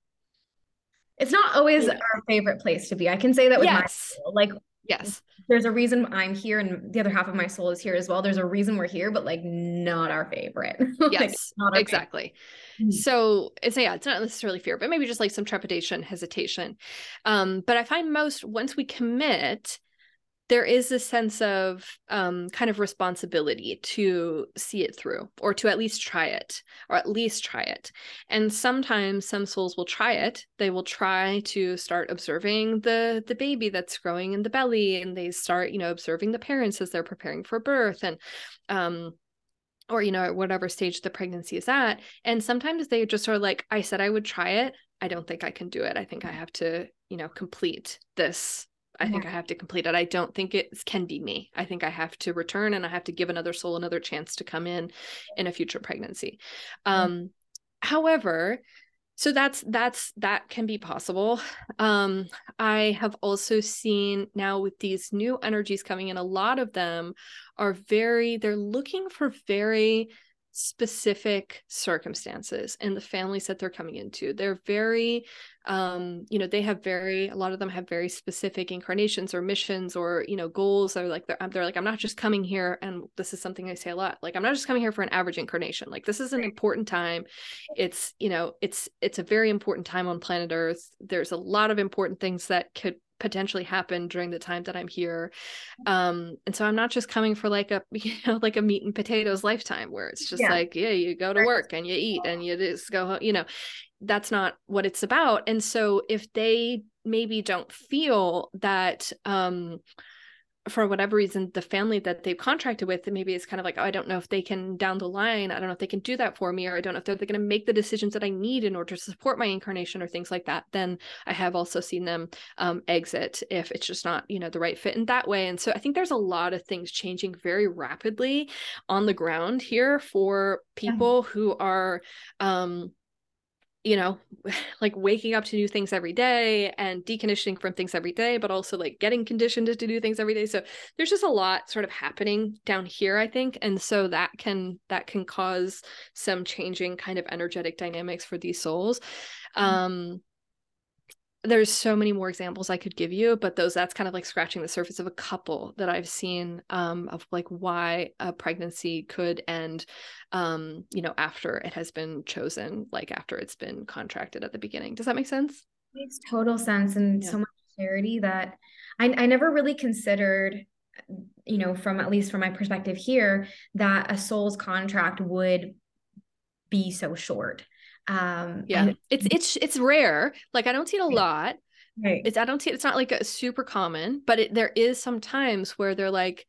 it's not always yeah. our favorite place to be i can say that with yes. my like Yes. There's a reason I'm here and the other half of my soul is here as well. There's a reason we're here, but like not our favorite. [LAUGHS] Yes. like, our exactly. Favorite. So it's yeah, it's not necessarily fear, but maybe just like some trepidation, hesitation. Um, but I find most once we commit, there is a sense of um, kind of responsibility to see it through or to at least try it or at least try it. And sometimes some souls will try it. They will try to start observing the the baby that's growing in the belly and they start you know observing the parents as they're preparing for birth and um or you know at whatever stage the pregnancy is at. And sometimes they just are like i said i would try it. I don't think i can do it. I think i have to you know complete this I yeah. think I have to complete it. I don't think it can be me. I think I have to return and I have to give another soul another chance to come in in a future pregnancy. Um, however, so that's that's that can be possible um i have also seen now with these new energies coming in a lot of them are very they're looking for very specific circumstances and the families that they're coming into. They're very um you know they have very a lot of them have very specific incarnations or missions or you know goals. They're like they're, they're like i'm not just coming here and this is something i say a lot like i'm not just coming here for an average incarnation. Like this is an important time. It's you know it's it's a very important time on planet earth. There's a lot of important things that could potentially happen during the time that I'm here. Um, and so I'm not just coming for like a [LAUGHS] you know like a meat and potatoes lifetime where it's just yeah. like yeah you go to work and you eat and you just go home, you know that's not what it's about. And so if they maybe don't feel that um for whatever reason the family that they've contracted with maybe it's kind of like oh, i don't know if they can down the line i don't know if they can do that for me or i don't know if they're, they're going to make the decisions that i need in order to support my incarnation or things like that then i have also seen them um, exit if it's just not you know the right fit in that way and so i think there's a lot of things changing very rapidly on the ground here for people yeah. who are um you know, [SIGHS] like waking up to new things every day and deconditioning from things every day, but also like getting conditioned to do things every day. So there's just a lot sort of happening down here, I think. And so that can that can cause some changing kind of energetic dynamics for these souls. Mm-hmm. Um there's so many more examples I could give you, but those that's kind of like scratching the surface of a couple that I've seen um, of like why a pregnancy could end, um, you know, after it has been chosen, like after it's been contracted at the beginning. Does that make sense? It makes total sense and yeah. so much clarity that I, I never really considered you know from at least from my perspective here that a soul's contract would be so short um yeah. it's it's it's rare. Like i don't see it a lot. Right. It's i don't see it's not like a super common but it, there is some times where they're like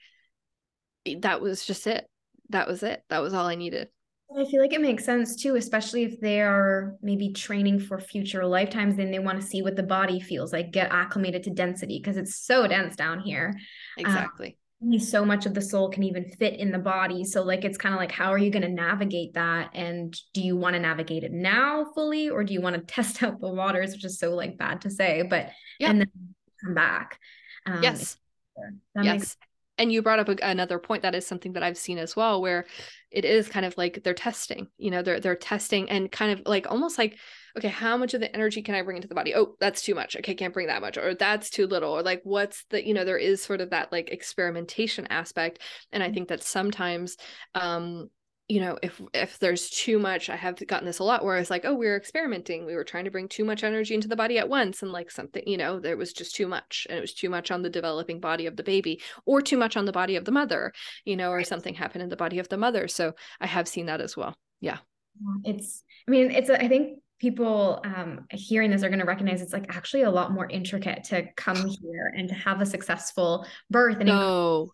that was just it. That was it. That was all i needed. I feel like it makes sense too, especially if they are maybe training for future lifetimes, then they want to see what the body feels like, get acclimated to density because it's so dense down here. Um, exactly so much of the soul can even fit in the body. So like it's kind of like how are you going to navigate that? And do you want to navigate it now fully or do you want to [LAUGHS] test out the waters which is so like bad to say but yeah. and then come back? Um, yes. yes makes- and you brought up a, another point that is something that I've seen as well, where it is kind of like they're testing, you know, they're they're testing and kind of like almost like, okay, how much of the energy can I bring into the body? Oh, that's too much. Okay, can't bring that much, or that's too little, or like what's the, you know, there is sort of that like experimentation aspect, and I mm-hmm. think that sometimes, um, you know if if there's too much i have gotten this a lot where it's like oh we were experimenting we were trying to bring too much energy into the body at once and like something you know there was just too much and it was too much on the developing body of the baby or too much on the body of the mother you know or something happened in the body of the mother so i have seen that as well yeah it's i mean it's a, I think people um, hearing this are going to recognize it's like actually a lot more intricate to come [SIGHS] here and to have a successful birth and no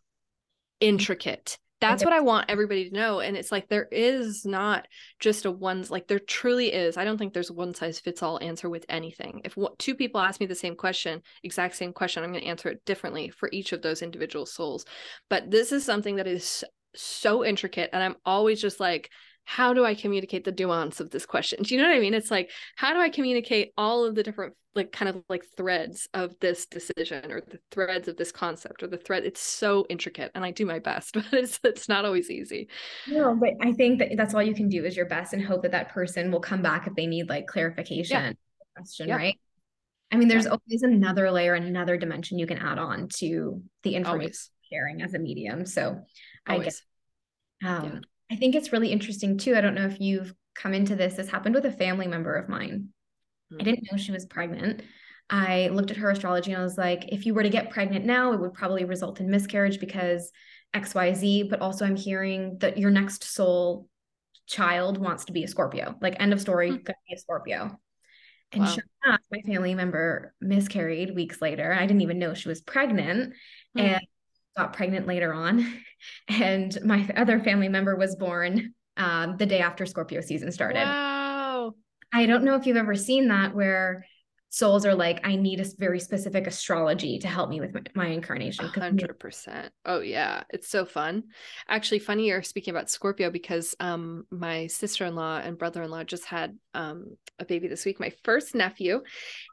intricate that's what I want everybody to know. And it's like there is not just a one's like there truly is. I don't think there's a one size fits all answer with anything. If two people ask me the same question, exact same question, I'm going to answer it differently for each of those individual souls. But this is something that is so intricate. And I'm always just like, how do I communicate the nuance of this question? Do you know what I mean? It's like, how do I communicate all of the different, like, kind of like threads of this decision or the threads of this concept or the thread? It's so intricate and I do my best, [LAUGHS] but it's, it's not always easy. No, but I think that that's all you can do is your best and hope that that person will come back if they need like clarification yeah. question, yeah. right? I mean, there's yeah. always another layer, and another dimension you can add on to the information always. sharing as a medium. So always. I guess, um, I think it's really interesting too. I don't know if you've come into this. This happened with a family member of mine. Mm-hmm. I hmm. didn't know she was pregnant. I looked at her astrology and I was like, if you were to get pregnant now, it would probably result in miscarriage because XYZ. But also, I'm hearing that your next soul child wants to be a Scorpio. Like, end of story, mm-hmm. gonna be a Scorpio. And wow. sure enough, my family member miscarried weeks later. I didn't even know she was pregnant. Mm-hmm. And got pregnant later on. [LAUGHS] And my other family member was born um, the day after Scorpio season started. Wow. I don't know if you've ever seen that where souls are like, I need a very specific astrology to help me with my, my incarnation. Hundred percent. Oh yeah, it's so fun. Actually, funny you're speaking about Scorpio because um my sister in law and brother in law just had um a baby this week, my first nephew,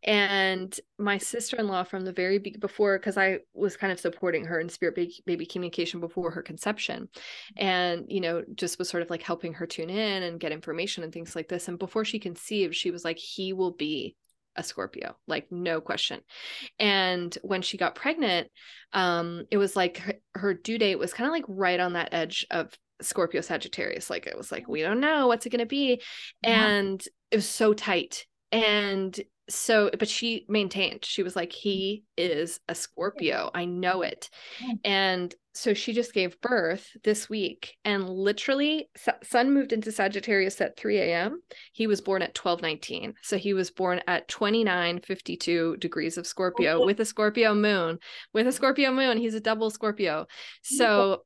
and my sister in law from the very be- before because I was kind of supporting her in spirit baby, baby communication before her conception, and you know just was sort of like helping her tune in and get information and things like this. And before she conceived, she was like, "He will be a Scorpio, like no question. And when she got pregnant, um, it was like her, her due date was kind of like right on that edge of Scorpio Sagittarius. Like it was like, we don't know what's it gonna be. Yeah. And it was so tight. And so but she maintained she was like mm. he is a scorpio i know it. And so she just gave birth this week and literally sun moved into sagittarius at 3 a.m he was born at 1219 so he was born at 2952 degrees of scorpio oh. with a scorpio moon with a scorpio moon he's a double scorpio. So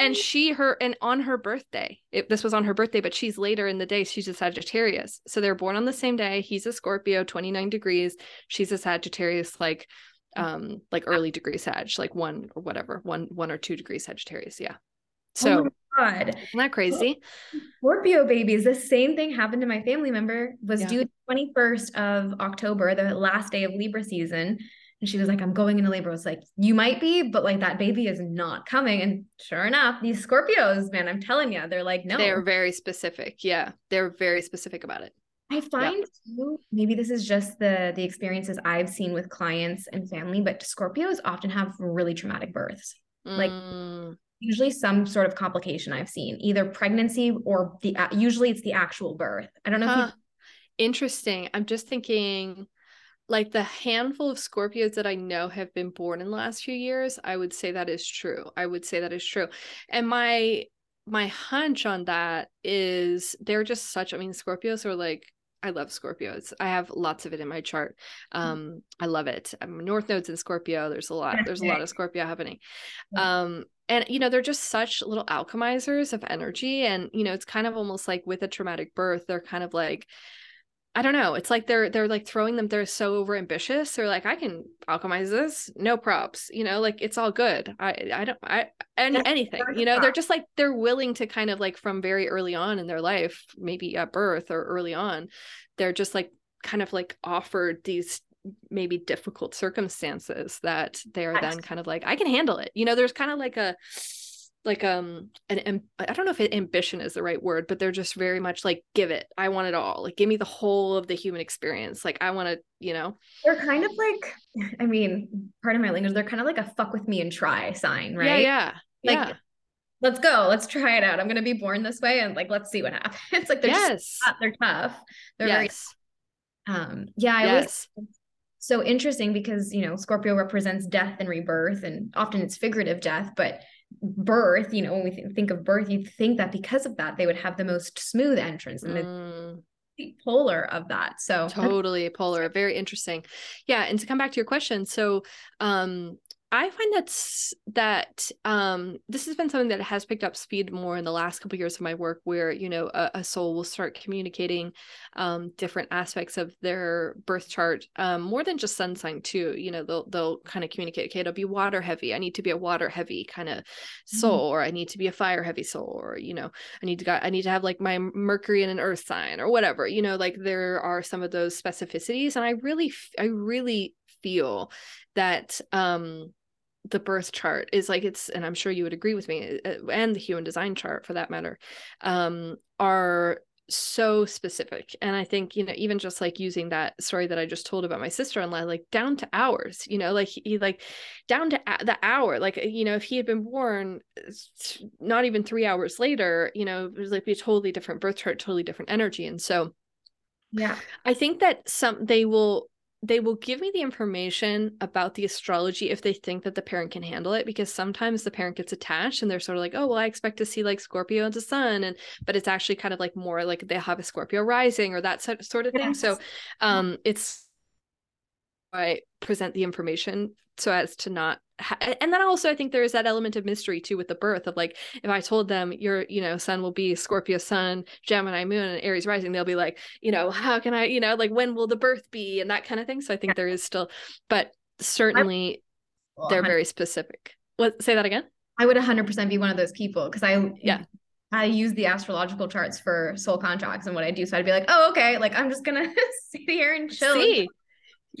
and she her and on her birthday it, this was on her birthday but she's later in the day she's a sagittarius. So they're born on the same day. He's a scorpio 29 degrees. She's a sagittarius like um like early degree sag like one or whatever one one or two degrees sagittarius. Yeah. So oh God. isn't that crazy? Scorpio babies the same thing happened to my family member was yeah. due 21st of october the last day of libra season and she was like, I'm going into labor. I was like, you might be, but like that baby is not coming. And sure enough, these Scorpios, man, I'm telling you, they're like, no. They're very specific. Yeah. They're very specific about it. I find too, maybe this is just the the experiences I've seen with clients and family, but Scorpios often have really traumatic births. Mm. Like usually some sort of complication I've seen, either pregnancy or the usually it's the actual birth. I don't know huh. you- Interesting. I'm just thinking like the handful of Scorpios that I know have been born in the last few years, I would say that is true. I would say that is true. And my my hunch on that is they're just such I mean Scorpios are like I love Scorpios. I have lots of it in my chart. Mm. Um, I love it. I'm North Node's in Scorpio. There's a lot. There's a lot of Scorpio happening. Um, and you know they're just such little alchemizers of energy. And you know it's kind of almost like with a traumatic birth, they're kind of like I don't know. It's like they're they're like throwing them. They're so over ambitious. They're like, I can alchemize this, no props. You know, like it's all good. I I don't I and anything. You know, they're just like they're willing to kind of like from very early on in their life, maybe at birth or early on, they're just like kind of like offered these maybe difficult circumstances that they're then kind of like I can handle it. You know, there's kind of like a like um an I don't know if it, ambition is the right word, but they're just very much like give it. I want it all. Like give me the whole of the human experience. Like I want to, you know. They're kind of like [LAUGHS] I mean, part of my language, they're kind of like a fuck with me and try sign, right? Yeah, yeah. Like yeah. let's go. Let's try it out. I'm going to be born this way and like let's see what happens. [LAUGHS] It's like they're yes. Just, they're tough. They're yes. very um yeah, I yes. always so interesting because, you know, Scorpio represents death and rebirth and often it's figurative death, but birth, you know, when we th- think of birth, you think that because of that, they would have the most smooth entrance and mm. the polar of that. So totally polar, very interesting. Yeah. And to come back to your question, so um I find that's that um, this has been something that has picked up speed more in the last couple of years of my work, where you know a, a soul will start communicating um, different aspects of their birth chart, um, more than just sun sign too. You know, they'll they'll kind of communicate. Okay, it'll be water heavy. I need to be a water heavy kind of soul, mm-hmm. or I need to be a fire heavy soul, or you know, I need to got I need to have like my Mercury in an Earth sign, or whatever. You know, like there are some of those specificities, and I really I really feel that um the birth chart is like it's and i'm sure you would agree with me uh, and the human design chart for that matter um are so specific. And i think you know even just like using that story that i just told about my sister-in-law like down to hours you know like he like down to the hour like you know if he had been born not even three hours later you know it was like be a totally different birth chart totally different energy. And so yeah. I think that some they will they will give me the information about the astrology if they think that the parent can handle it because sometimes the parent gets attached and they're sort of like oh well i expect to see like scorpio and the sun and but it's actually kind of like more like they have a scorpio rising or that sort of thing yes. so um it's I present the information so as to not ha- and then also I think there is that element of mystery too with the birth of like if I told them your you know sun will be Scorpio sun Gemini moon and Aries rising they'll be like you know how can I you know like when will the birth be and that kind of thing so I think there is still but certainly well, they're very specific what say that again I would 100% be one of those people because I yeah I use the astrological charts for soul contracts and what I do. So I'd be like, oh, okay, like I'm just gonna [LAUGHS] sit here and chill. See.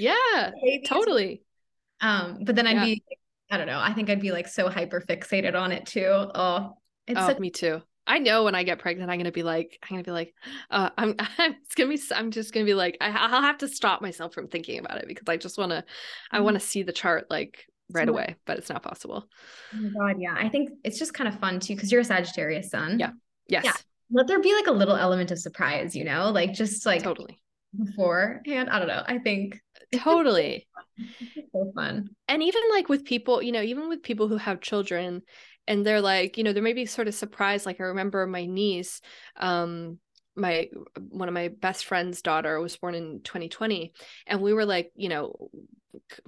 Yeah, totally. Um, but then I'd yeah. be, I don't know, I think I'd be like so hyper fixated on it too. Oh, it's oh, such- me too. I know when I get pregnant, I'm gonna be like, I'm gonna be like, [GASPS] uh, I'm, [LAUGHS] I'm, it's gonna be, I'm just gonna be like, I, will have to stop myself from thinking about it because I just wanna, mm-hmm. I want to see the chart like right so, away, but it's not possible. Oh my god, yeah. I think it's just kind of fun too because you're a Sagittarius sun. Yeah. Yes. Yeah. Let there be like a little element of surprise, you know, like just like totally beforehand. I don't know. I think [LAUGHS] totally so fun. And even like with people, you know, even with people who have children and they're like, you know, they're maybe sort of surprised. Like I remember my niece, um, my one of my best friend's daughter was born in 2020 and we were like you know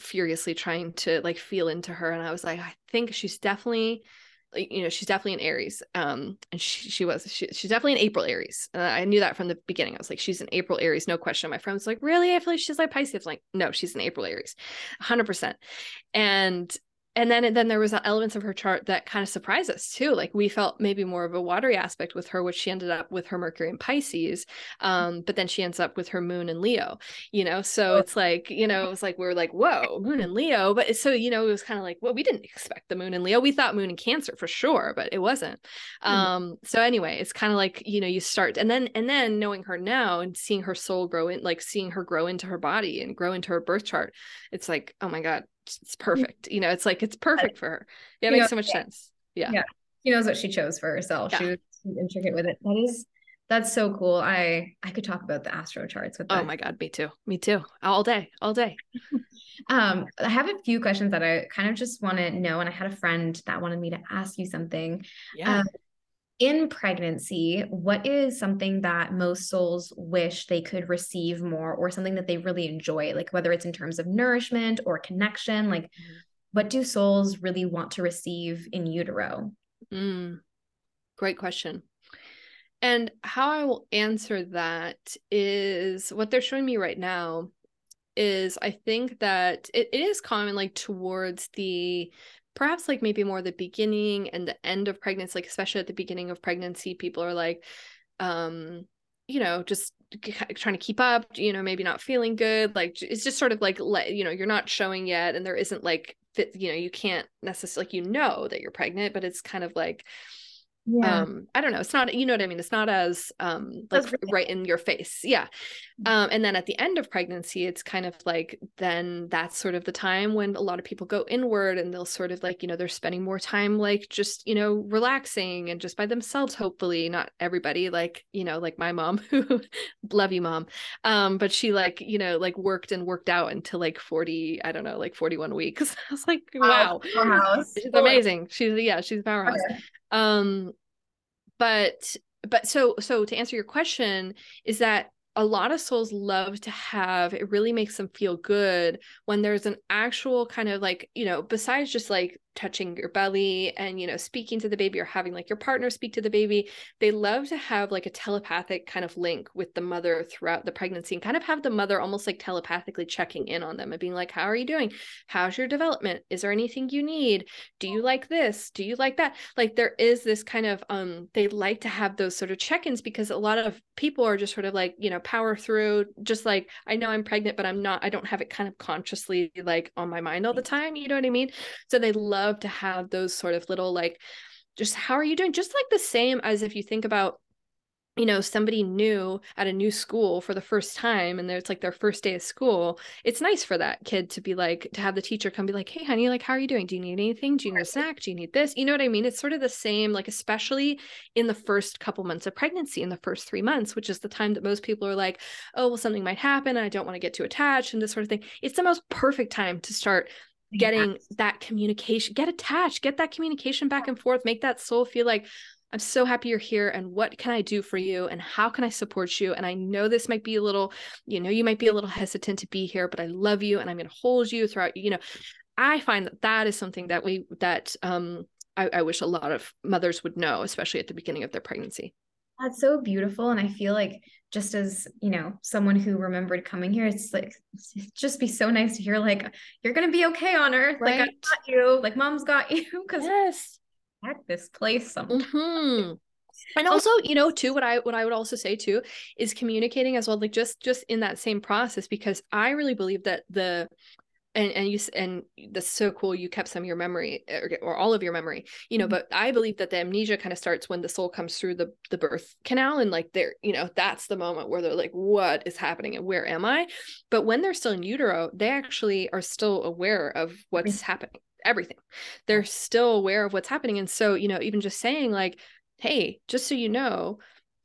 furiously trying to like feel into her and i was like i think she's definitely you know she's definitely an aries um and she, she was she, she's definitely an april aries uh, i knew that from the beginning. I was like she's an april aries no question my friend was like really? I feel like she's like pisces. I was like no she's an april aries 100% and and then then there was elements of her chart that kind of surprised us too like we felt maybe more of a watery aspect with her which she ended up with her mercury in pisces um but then she ends up with her moon in leo you know? So it's like you know it was like we are like whoa moon in leo but so you know it was kind of like well we didn't expect the moon in leo we thought moon in cancer for sure but it wasn't. Hmm. um so anyway it's kind of like you know you start and then and then knowing her now and seeing her soul grow in like seeing her grow into her body and grow into her birth chart it's like oh my god it's perfect. You know, it's like it's perfect for her. Yeah, it makes so much sense. Yeah. Yeah. She knows what she chose for herself. Yeah. She was intricate with it. That is that's so cool. I I could talk about the astro charts with oh that. Oh my god, me too. Me too. All day. All day. [LAUGHS] um, I have a few questions that I kind of just want to know. And I had a friend that wanted me to ask you something. Yeah. Um, in pregnancy, what is something that most souls wish they could receive more or something that they really enjoy? Like whether it's in terms of nourishment or connection, like mm. what do souls really want to receive in utero? Mm. Great question. And how I will answer that is what they're showing me right now is I think that it, it is common like towards the perhaps like maybe more the beginning and the end of pregnancy like especially at the beginning of pregnancy people are like um you know just trying to keep up you know maybe not feeling good like it's just sort of like let you know you're not showing yet and there isn't like you know you can't necessarily like you know that you're pregnant but it's kind of like yeah. um i don't know it's not you know what i mean it's not as um like right in your face yeah. Mm. um and then at the end of pregnancy it's kind of like then that's sort of the time when a lot of people go inward and they'll sort of like you know they're spending more time like just you know relaxing and just by themselves hopefully not everybody like you know like my mom [LAUGHS] who love you mom. Um but she like you know like worked and worked out until like 40 i don't know like 41 weeks. [LAUGHS] I was like wow, wow. she's amazing. She's yeah she's powerhouse. Okay um but but so so to answer your question is that a lot of souls love to have it really makes them feel good when there's an actual kind of like you know besides just like touching your belly and you know speaking to the baby or having like your partner speak to the baby they love to have like a telepathic kind of link with the mother throughout the pregnancy and kind of have the mother almost like telepathically checking in on them and being like how are you doing? How's your development? Is there anything you need? Do you like this? Do you like that? Like there is this kind of um they like to have those sort of check-ins because a lot of people are just sort of like you know power through just like i know i'm pregnant but i'm not i don't have it kind of consciously like on my mind all the time you know what i mean? So they love love to have those sort of little like just how are you doing? Just like the same as if you think about you know somebody new at a new school for the first time and it's like their first day of school it's nice for that kid to be like to have the teacher come be like hey honey like how are you doing? Do you need anything? Do you need a snack? Do you need this? You know what i mean? It's sort of the same like especially in the first couple months of pregnancy in the first three months which is the time that most people are like oh well something might happen. I don't want to get too attached and this sort of thing. It's the most perfect time to start getting that communication get attached get that communication back and forth make that soul feel like I'm so happy you're here. And what can I do for you? And how can I support you? And I know this might be a little, you know, you might be a little hesitant to be here, but I love you and I'm going to hold you throughout, you know. I find that that is something that we, that um, I, I wish a lot of mothers would know, especially at the beginning of their pregnancy. That's so beautiful. And I feel like just as, you know, someone who remembered coming here, it's like [LAUGHS] just be so nice to hear like you're gonna be okay on earth. Right. Like I got you, like mom's got [LAUGHS] you. Cause yes, heck this place sometimes. Mm-hmm. And also, you know, too, what I what I would also say too is communicating as well, like just just in that same process, because I really believe that the and and you and that's so cool you kept some of your memory or, or all of your memory you know mm-hmm. but i believe that the amnesia kind of starts when the soul comes through the the birth canal and like they're you know that's the moment where they're like what is happening and where am i but when they're still in utero they actually are still aware of what's mm-hmm. happening everything they're still aware of what's happening and so you know even just saying like hey just so you know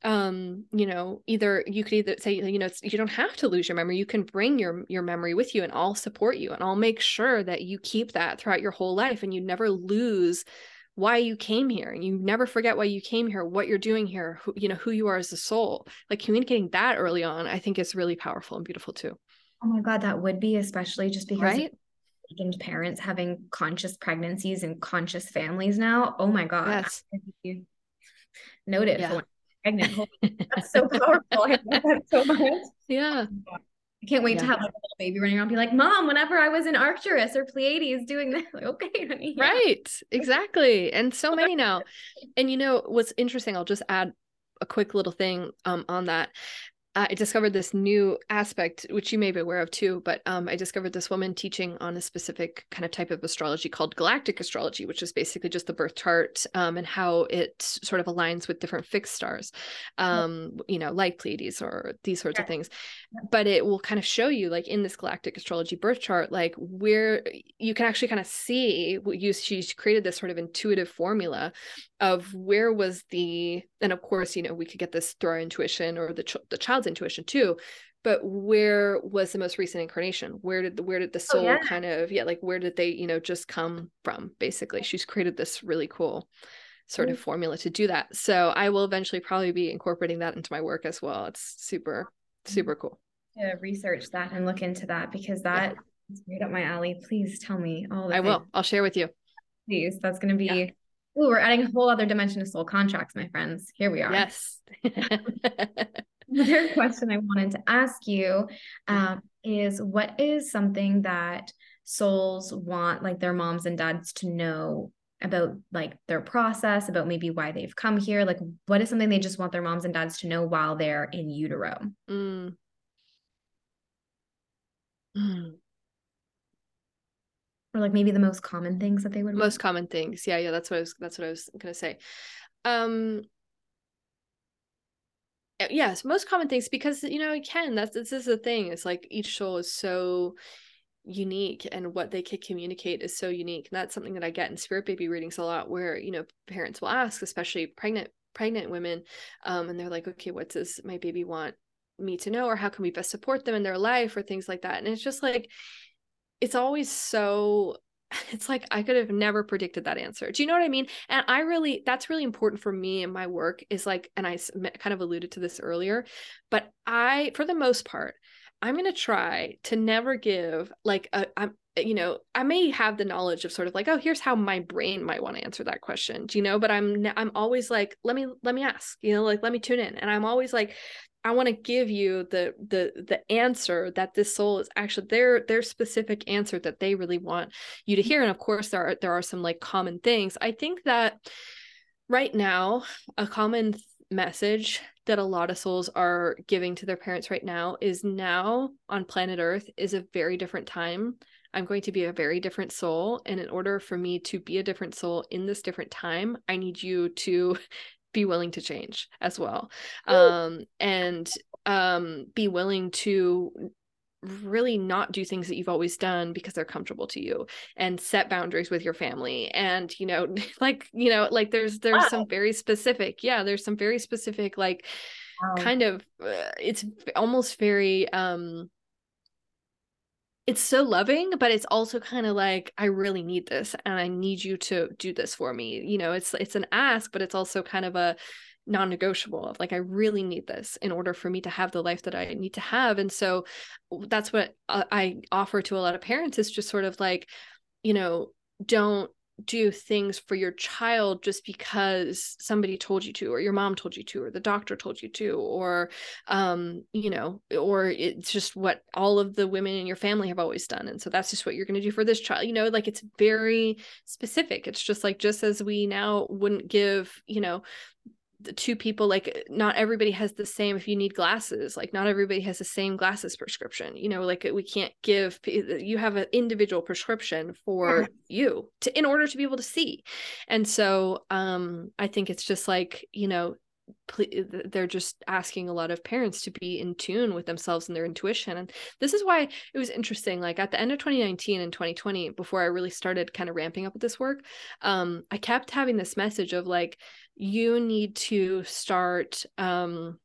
um you know either you could either say you know you don't have to lose your memory you can bring your your memory with you and I'll support you and I'll make sure that you keep that throughout your whole life and you never lose why you came here and you never forget why you came here what you're doing here who, you know who you are as a soul like communicating that early on i think is really powerful and beautiful too oh my god that would be especially just because right? And parents having conscious pregnancies and conscious families now oh my god yes. noted yeah pregnant. [LAUGHS] That's so powerful. I love that so much. Yeah. I can't wait yeah. to have like a little baby running around be like, Mom, whenever I was in Arcturus or Pleiades doing that, [LAUGHS] like, okay, honey. Yeah. Right. Exactly. And so many now. [LAUGHS] And you know, what's interesting, I'll just add a quick little thing um, on that. I discovered this new aspect, which you may be aware of too, but um, I discovered this woman teaching on a specific kind of type of astrology called galactic astrology, which is basically just the birth chart um, and how it sort of aligns with different fixed stars, um, you know, like Pleiades or these sorts of things. But it will kind of show you, like in this galactic astrology birth chart, like where you can actually kind of see what you, she's created this sort of intuitive formula of where was the and of course you know we could get this through our intuition or the ch- the child's intuition too but where was the most recent incarnation where did the where did the oh, soul oh, yeah. kind of yeah like where did they you know just come from basically she's created this really cool sort mm-hmm. of formula to do that so i will eventually probably be incorporating that into my work as well it's super super cool to research that and look into that because that yeah. is right up my alley please tell me all i things. will i'll share with you please that's going to be yeah Ooh, we're adding a whole other dimension to soul contracts, my friends. Here we are. Yes. [LAUGHS] Another question I wanted to ask you um, is what is something that souls want like their moms and dads to know about like their process, about maybe why they've come here? Like what is something they just want their moms and dads to know while they're in utero? Mm. Mm or like maybe the most common things that they would most want? common things yeah yeah that's what i was that's what i was gonna say um eh, yes most common things because you know can that's this is the thing it's like each soul is so unique and what they can communicate is so unique and that's something that i get in spirit baby readings a lot where you know parents will ask especially pregnant pregnant women um and they're like okay what does my baby want me to know or how can we best support them in their life or things like that and it's just like it's always so [LAUGHS] it's like I could have never predicted that answer. Do you know what I mean? And I really, that's really important for me in my work is like, and I kind of alluded to this earlier, but I, for the most part, I'm going to try to never give like a, I'm, you know, I may have the knowledge of sort of like, oh, here's how my brain might want to answer that question. Do you know? But I'm, I'm always like, let me, let me ask, you know, like, let me tune in. And I'm always like, I want to give you the the the answer that this soul is actually their their specific answer that they really want you to hear. And of course, there are there are some like common things. I think that right now, a common message that a lot of souls are giving to their parents right now is now on planet Earth is a very different time. I'm going to be a very different soul. And in order for me to be a different soul in this different time, I need you to be willing to change as well um, and um, be willing to really not do things that you've always done because they're comfortable to you and set boundaries with your family and you know [LAUGHS] like you know like there's there's wow. some very specific yeah there's some very specific like wow. kind of uh, it's almost very um it's so loving, but it's also kind of like I really need this and I need you to do this for me. You know, it's it's an ask, but it's also kind of a non-negotiable of like I really need this in order for me to have the life that I need to have. And so that's what uh, I offer to a lot of parents is just sort of like, you know, don't do things for your child just because somebody told you to or your mom told you to or the doctor told you to or um you know or it's just what all of the women in your family have always done and so that's just what you're going to do for this child you know like it's very specific. It's just like just as we now wouldn't give you know the two people like not everybody has the same if you need glasses like not everybody has the same glasses prescription you know like we can't give you have an individual prescription for [LAUGHS] you to in order to be able to see. And so um i think it's just like you know they're just asking a lot of parents to be in tune with themselves and their intuition. And this is why it was interesting like at the end of 2019 and 2020 before i really started kind of ramping up with this work um i kept having this message of like you need to start um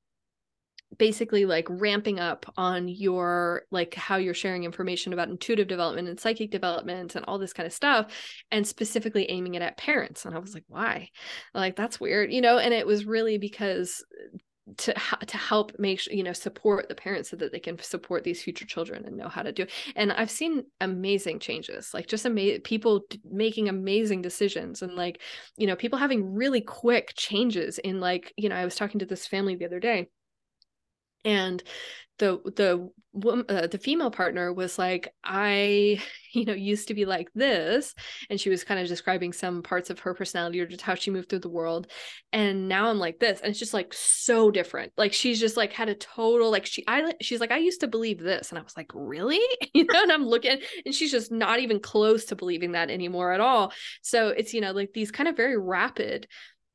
basically like ramping up on your like how you're sharing information about intuitive development and psychic development and all this kind of stuff and specifically aiming it at parents. And i was like why? Like that's weird you know? And it was really because to to help make you know support the parents so that they can support these future children and know how to do and i've seen amazing changes like just amazing people making amazing decisions and like you know people having really quick changes in like you know i was talking to this family the other day and the the uh, the female partner was like i [LAUGHS] you know used to be like this. And she was kind of describing some parts of her personality or just how she moved through the world. And now i'm like this and it's just like so different. Like she's just like had a total like she i she's like i used to believe this. And i was like really? [LAUGHS] You know and i'm looking and she's just not even close to believing that anymore at all. So it's you know like these kind of very rapid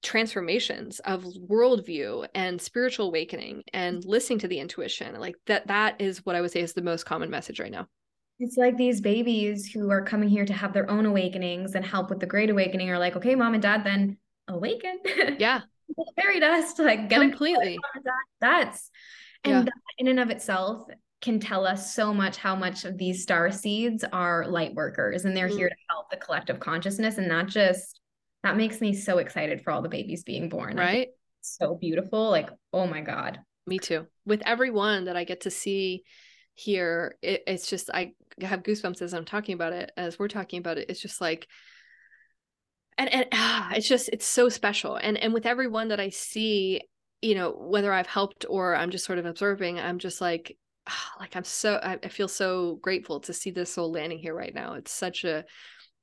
transformations of worldview and spiritual awakening and listening to the intuition like that that is what i would say is the most common message right now. It's like these babies who are coming here to have their own awakenings and help with the great awakening are like okay mom and dad then awaken. [LAUGHS] Yeah. Fairy dust like get completely. that's and yeah. that in and of itself can tell us so much how much of these star seeds are light workers and they're mm. here to help the collective consciousness and not just that makes me so excited for all the babies being born. Right. So beautiful. Like, oh my God. Me too. With everyone that I get to see here, it, it's just, I have goosebumps as I'm talking about it, as we're talking about it. It's just like, and, and ah, it's just, it's so special. And, and with everyone that I see, you know, whether I've helped or I'm just sort of observing, I'm just like, ah, like I'm so, I, I feel so grateful to see this soul landing here right now. It's such a,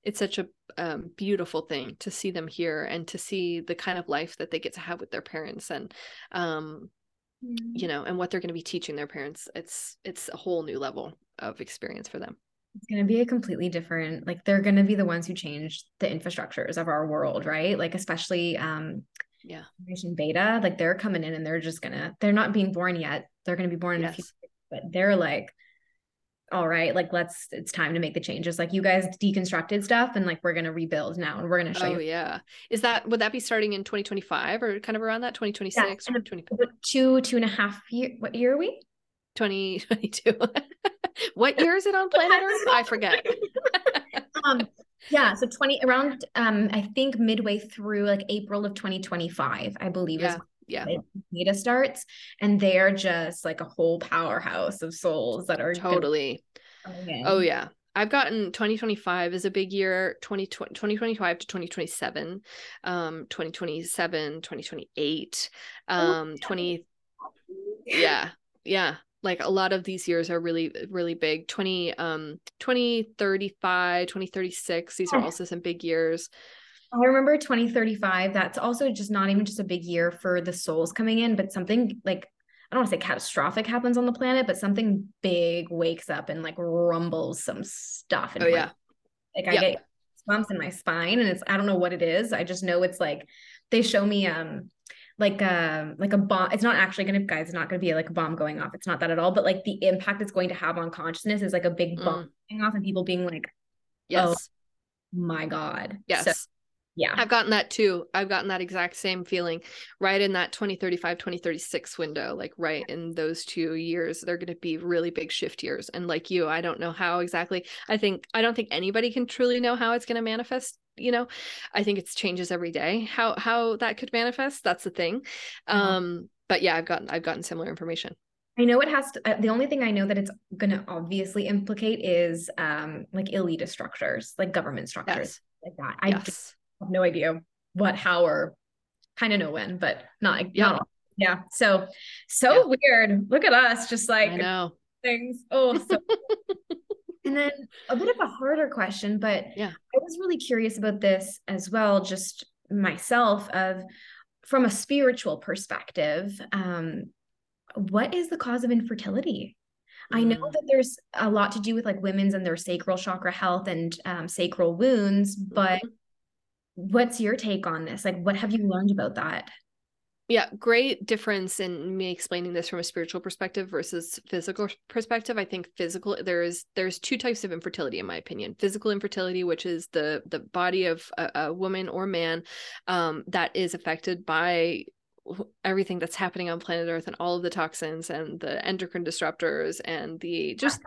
it's such a um, beautiful thing to see them here and to see the kind of life that they get to have with their parents and um, mm. you know and what they're going to be teaching their parents. It's it's a whole new level of experience for them. It's going to be a completely different like they're going to be the ones who change the infrastructures of our world right? Like especially um yeah. Generation beta like they're coming in and they're just gonna they're not being born yet. They're gonna be born yes. in a few but they're like all right, like let's it's time to make the changes. Like you guys deconstructed stuff and like we're gonna rebuild now and we're gonna show oh, you. yeah. Is that would that be starting in 2025 or kind of around that 2026 yeah, 2025? Two, two and a half year what year are we? 2022. [LAUGHS] what year is it on planet Earth? I forget. um yeah, so 20 around um I think midway through like April of 2025, I believe yeah. is yeah. Meta starts and they're just like a whole powerhouse of souls that are totally. Oh yeah. I've gotten 2025 is a big year 2020, 2025 to 2027 um 2027 2028 um 20 yeah yeah. Like a lot of these years are really really big. 20 um 2035 2036 these are also some big years I remember 2035. That's also just not even just a big year for the souls coming in, but something like I don't want to say catastrophic happens on the planet, but something big wakes up and like rumbles some stuff. oh yeah. Like I get bumps in my spine, and it's I don't know what it is. I just know it's like they show me um like a um, like a bomb. It's not actually gonna guys. It's not gonna be like a bomb going off. It's not that at all. But like the impact it's going to have on consciousness is like a big bomb mm. going off, and people being like, "Yes, oh, my god." Yes. So yeah i've gotten that too i've gotten that exact same feeling right in that 2035 2036 window like right in those two years they're going to be really big shift years and like you i don't know how exactly i think i don't think anybody can truly know how it's going to manifest you know i think it's changes every day how how that could manifest that's the thing uh-huh. um but yeah i've gotten i've gotten similar information I know it has to, uh, the only thing I know that it's going to obviously implicate is um like elitist structures, like government structures yes. like that. I yes. Have no idea what, how, or kind of know when, but not, yeah. Not yeah. So, so yeah. weird. Look at us just like I know things. Oh, so. [LAUGHS] and then a bit of a harder question, but yeah, I was really curious about this as well, just myself of from a spiritual perspective. Um, what is the cause of infertility? I know mm. that there's a lot to do with like women's and their sacral chakra health and um, sacral wounds, but mm-hmm. What's your take on this? Like, what have you learned about that? Yeah, great difference in me explaining this from a spiritual perspective versus physical perspective. I think physical there is there's two types of infertility in my opinion. Physical infertility, which is the the body of a, a woman or man um, that is affected by everything that's happening on planet earth and all of the toxins and the endocrine disruptors and the just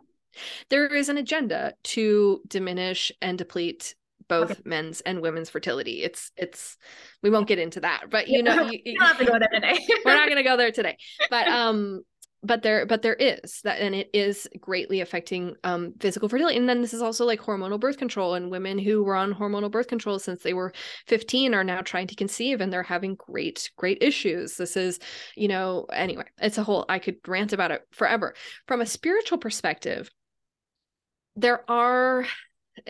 there is an agenda to diminish and deplete both okay. men's and women's fertility. It's it's we won't get into that, but you know, you, you have to go there today. [LAUGHS] we're not going to go there today. [LAUGHS] But um but there but there is that and it is greatly affecting um physical fertility and then this is also like hormonal birth control and women who were on hormonal birth control since they were 15 are now trying to conceive and they're having great great issues this is you know anyway it's a whole i could rant about it forever from a spiritual perspective there are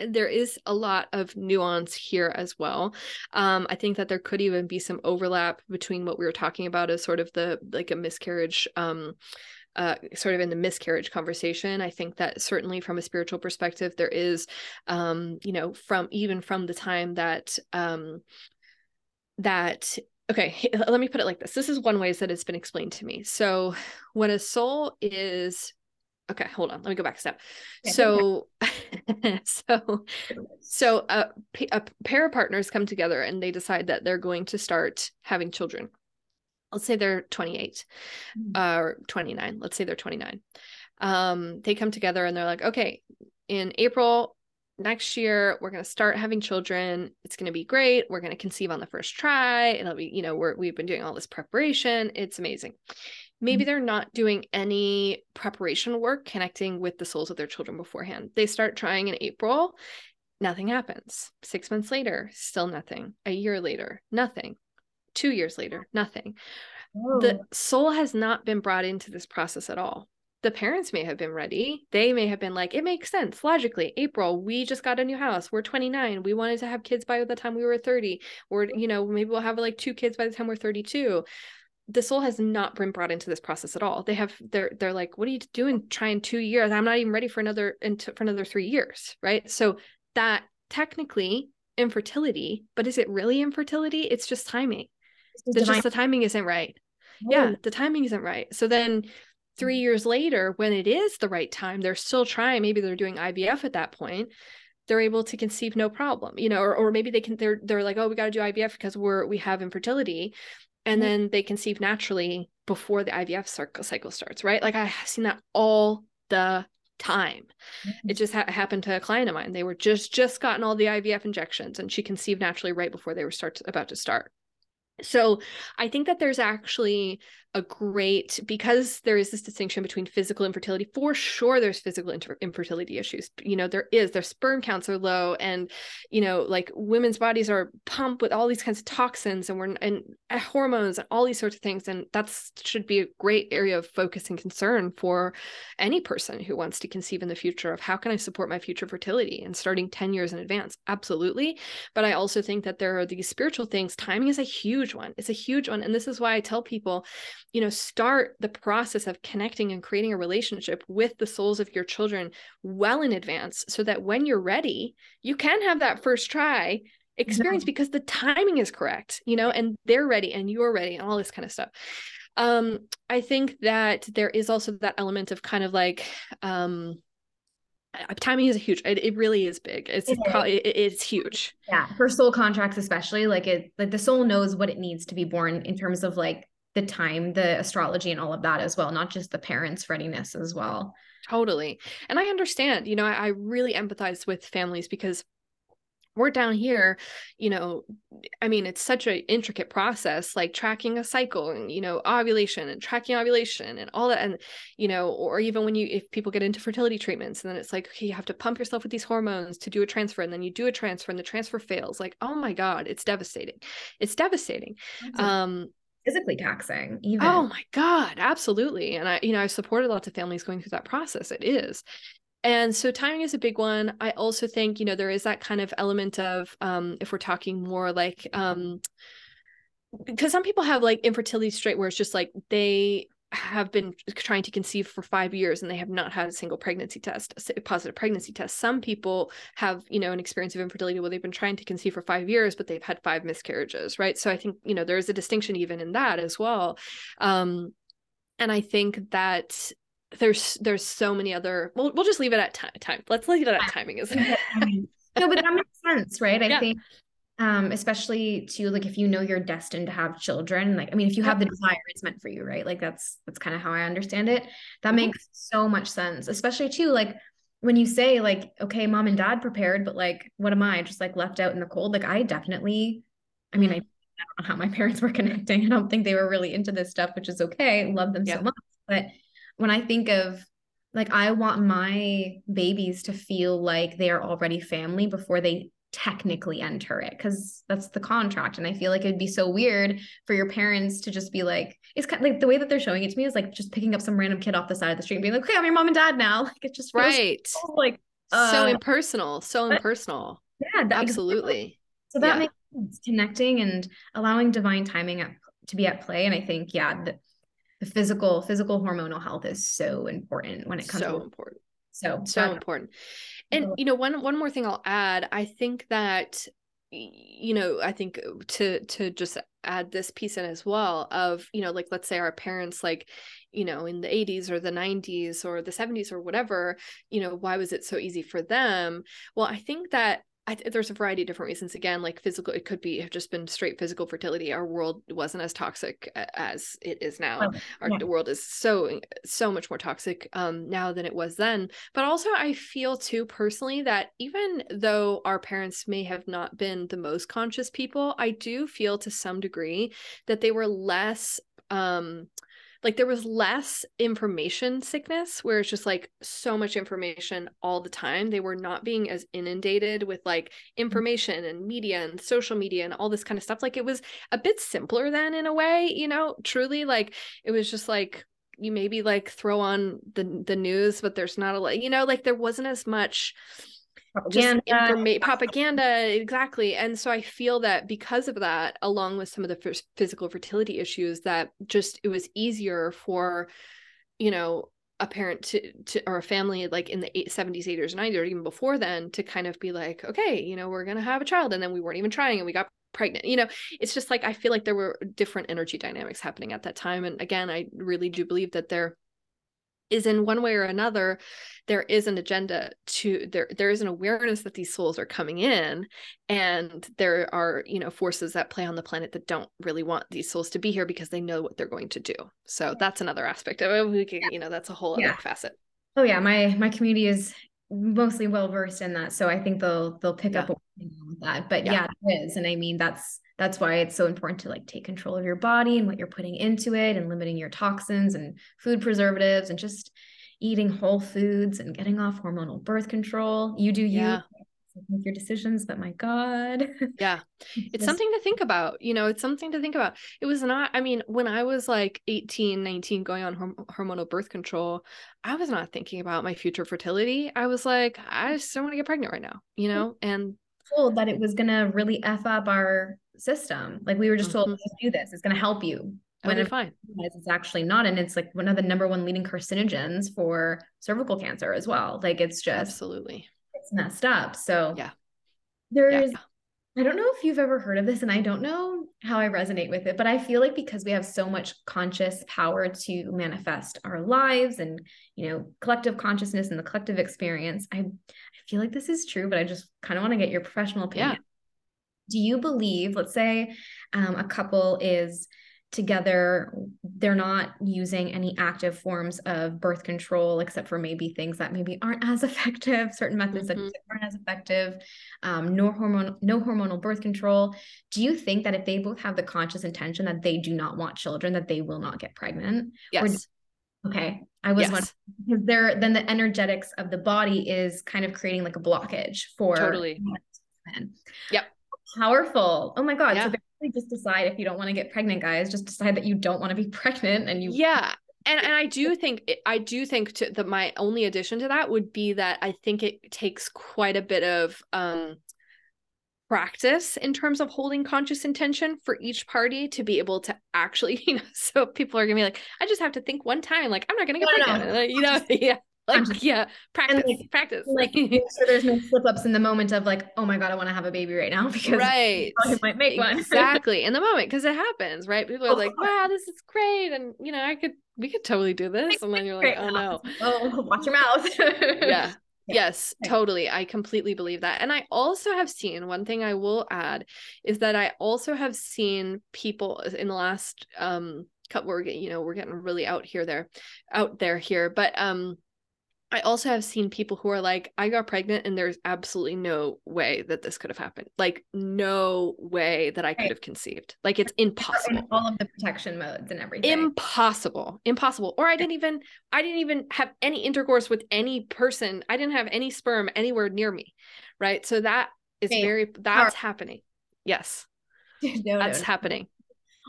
there is a lot of nuance here as well. Um, I think that there could even be some overlap between what we were talking about as sort of the like a miscarriage um, uh, sort of in the miscarriage conversation. I think that certainly from a spiritual perspective, there is, um, you know, from even from the time that um, that okay, let me put it like this. This is one ways that it's been explained to me. So when a soul is okay hold on. Let me go back a step. [LAUGHS] So so so a, a pair of partners come together and they decide that they're going to start having children. Let's say they're 28 mm-hmm. uh, or 29 let's say they're 29 um, they come together and they're like okay in april next year we're going to start having children. It's going to be great. We're going to conceive on the first try. It'll be you know we're, we've been doing all this preparation. It's amazing maybe mm-hmm. they're not doing any preparation work connecting with the souls of their children beforehand they start trying in april nothing happens six months later still nothing a year later nothing two years later nothing oh. the soul has not been brought into this process at all the parents may have been ready. They may have been like, it makes sense logically. April, we just got a new house. We're 29. We wanted to have kids by the time we were 30. Or, you know, maybe we'll have like two kids by the time we're 32. The soul has not been brought into this process at all. They have they're they're like, what are you doing trying two years? I'm not even ready for another into for another three years. Right. So that technically infertility, but is it really infertility? It's just timing. It's just the timing isn't right. Yeah, the timing isn't right. So then three years later, when it is the right time, they're still trying. Maybe they're doing IVF at that point. They're able to conceive no problem, you know, or, or maybe they can. They're they're like, oh, we got to do IVF because we're we have infertility, and mm-hmm. then they conceive naturally before the IVF cycle starts, right? Like I've seen that all the time. Mm-hmm. It just ha- happened to a client of mine. They were just just gotten all the IVF injections, and she conceived naturally right before they were start to, about to start. So I think that there's actually a great because there is this distinction between physical infertility for sure there's physical inter- infertility issues you know there is their sperm counts are low and you know like women's bodies are pumped with all these kinds of toxins and we're and uh, hormones and all these sorts of things and that should be a great area of focus and concern for any person who wants to conceive in the future of how can i support my future fertility and starting 10 years in advance. Absolutely. But i also think that there are these spiritual things timing is a huge one. It's a huge one and this is why i tell people you know start the process of connecting and creating a relationship with the souls of your children well in advance so that when you're ready you can have that first try experience because the timing is correct you know and they're ready and you're ready and all this kind of stuff. Um i think that there is also that element of kind of like um timing is a huge it, it really is big. It's it probably it, it's huge. Yeah for soul contracts especially like it like the soul knows what it needs to be born in terms of like the time the astrology and all of that as well not just the parents readiness as well. Totally. And i understand you know I, I really empathize with families because we're down here you know i mean it's such an intricate process like tracking a cycle and you know ovulation and tracking ovulation and all that. And you know or even when you if people get into fertility treatments and then it's like okay you have to pump yourself with these hormones to do a transfer and then you do a transfer and the transfer fails. Like oh my god it's devastating. It's devastating. Um physically taxing even. oh my god absolutely and i you know i've supported lots of families going through that process it is. And so timing is a big one. I also think you know there is that kind of element of um if we're talking more like um because some people have like infertility straight where it's just like they have been trying to conceive for five years and they have not had a single pregnancy test a positive pregnancy test. Some people have you know an experience of infertility where they've been trying to conceive for five years but they've had five miscarriages right? So i think you know there's a distinction even in that as well. Um and i think that there's there's so many other we'll, we'll just leave it at time time let's leave it at timing isn't it? no but that makes sense right? I [LAUGHS] yeah. think um especially to like if you know you're destined to have children like i mean if you have the desire it's meant for you right? Like that's that's kind of how i understand it. That mm-hmm. makes so much sense especially too like when you say like okay mom and dad prepared but like what am i just like left out in the cold? Like i definitely i mean mm-hmm. I, I don't know how my [LAUGHS] parents were connecting. I don't think they were really into this stuff which is okay. Love them yeah. so much. But when I think of like I want my babies to feel like they are already family before they technically enter it because that's the contract. And i feel like it'd be so weird for your parents to just be like it's kind of like the way that they're showing it to me is like just picking up some random kid off the side of the street and being like okay i'm your mom and dad now. [LAUGHS] Like it just right. so, like uh, so impersonal so impersonal. Yeah that, absolutely. so that yeah. makes sense connecting and allowing divine timing at, to be at play. And i think yeah the, the physical physical hormonal health is so important when it comes so to important so so important and you know one one more thing i'll add i think that you know i think to to just add this piece in as well of you know like let's say our parents like you know in the 80s or the 90s or the 70s or whatever you know why was it so easy for them? Well i think that I, there's a variety of different reasons. Again, like physical, it could be have just been straight physical fertility. Our world wasn't as toxic as it is now. Oh, Our yeah. world is so so much more toxic um, now than it was then. But also, I feel too personally that even though our parents may have not been the most conscious people, I do feel to some degree that they were less. Um, like there was less information sickness where it's just like so much information all the time. They were not being as inundated with like mm. information and media and social media and all this kind of stuff. Like it was a bit simpler then in a way you know? Truly like it was just like you maybe like throw on the the news but there's not a lot you know? Like there wasn't as much propaganda. Informa- propaganda exactly and so i feel that because of that along with some of the physical fertility issues that just it was easier for you know a parent to, to or a family like in the 70s 80s or 90s or even before then to kind of be like okay you know we're gonna have a child and then we weren't even trying and we got pregnant you know it's just like i feel like there were different energy dynamics happening at that time and again i really do believe that there is in one way or another there is an agenda to there there is an awareness that these souls are coming in and there are you know forces that play on the planet that don't really want these souls to be here because they know what they're going to do. So that's another aspect of it. We can, you know that's a whole yeah. other facet. Oh yeah. My my community is mostly well versed in that. So i think they'll they'll pick yeah. up with that. But yeah. yeah it is. And i mean that's that's why it's so important to like take control of your body and what you're putting into it and limiting your toxins and food preservatives and just eating whole foods and getting off hormonal birth control. You do you. Yeah. Make your decisions, but my God. Yeah. [LAUGHS] It's something to think about. You know, it's something to think about. It was not, I mean, when I was like 18, 19, going on hormonal birth control, I was not thinking about my future fertility. I was like, I just don't want to get pregnant right now, you know? And told that it was going to really F up our system. Like we were just told, mm-hmm. do this. It's going to help you. When it's fine. It's actually not. And it's like one of the number one leading carcinogens for cervical cancer as well. Like it's just absolutely it's messed up. So yeah. There's yeah. I don't know if you've ever heard of this, and I don't know how I resonate with it, but I feel like because we have so much conscious power to manifest our lives and, you know, collective consciousness and the collective experience, I, I feel like this is true, but I just kind of want to get your professional opinion. Yeah. Do you believe, let's say um, a couple is together they're not using any active forms of birth control except for maybe things that maybe aren't as [LAUGHS] effective certain methods mm-hmm. that aren't as effective um, no hormone no hormonal birth control. Do you think that if they both have the conscious intention that they do not want children that they will not get pregnant? Yes. Or, okay i was yes. wondering because there then the energetics of the body is kind of creating like a blockage for totally. yep powerful oh my god yeah. so just decide if you don't want to get pregnant, guys. Just decide that you don't want to be [LAUGHS] pregnant and you Yeah. And and I do think I do think to, that my only addition to that would be that I think it takes quite a bit of um practice in terms of holding conscious intention for each party to be able to actually, [LAUGHS] you know, so people are gonna be like, I just have to think one time, like I'm not gonna get no, pregnant, no. you know, [LAUGHS] yeah [LAUGHS] like just, [LAUGHS] yeah practice like, practice. like [LAUGHS] so there's no slip ups in the moment of like oh my god i want to have a baby right now because right. I might make one. Exactly in the moment because it happens right? People are like wow this is great and you know i could we could totally do this and then you're like oh no. Oh watch your mouth. Yeah. Yes, totally. I completely believe that. And I also have seen one thing I will add is that I also have seen people in the last um couple we're you know, we're getting really out here there out there here, but um I also have seen people who are like, I got pregnant and there's absolutely no way that this could have happened. Like, no way that I could have conceived. Like, it's impossible. All of the protection modes and everything. Impossible. Impossible. Or I didn't even, I didn't even have any intercourse with any person. I didn't have any sperm anywhere near me. Right. So that is very, that's happening. Yes. [LAUGHS] no, that's no. happening.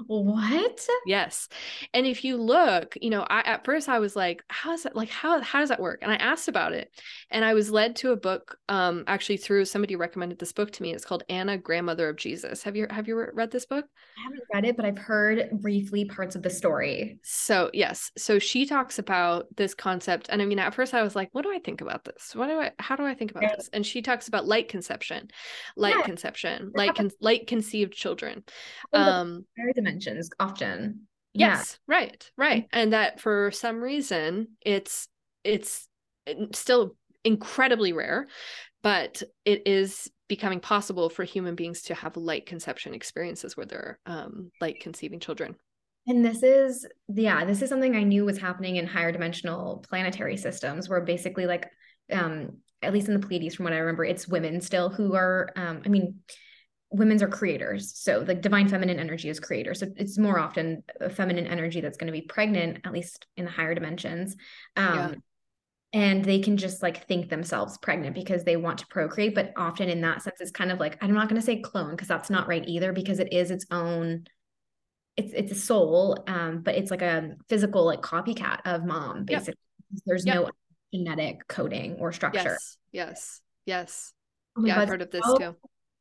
What? Yes. And if you look, you know, I at first I was like, how is that like how how does that work? And I asked about it. And I was led to a book um actually through somebody recommended this book to me. It's called Anna, Grandmother of Jesus. Have you have you read this book? I haven't read it, but I've heard briefly parts of the story. So, yes. So she talks about this concept and I mean at first I was like, what do I think about this? What do I how do I think about this? And she talks about light conception, light yeah. conception, light con- light conceived children. Um often. Yes, yeah. right, right. And that for some reason it's it's still incredibly rare, but it is becoming possible for human beings to have light conception experiences where they're um, light conceiving children. And this is, yeah, this is something I knew was happening in higher dimensional planetary systems where basically, like, um, at least in the Pleiades, from what I remember, it's women still who are, um, I mean, women's are creators. So the divine feminine energy is creator. So it's more often a feminine energy that's going to be pregnant, at least in the higher dimensions. Um, yeah. And they can just like think themselves pregnant because they want to procreate. But often in that sense, it's kind of like, I'm not going to say clone because that's not right either, because it is its own, it's it's a soul, um, but it's like a physical like copycat of mom, basically. Yep. There's yep. no genetic coding or structure. Yes. Yes. Yes. Oh yeah, God, I've heard of this too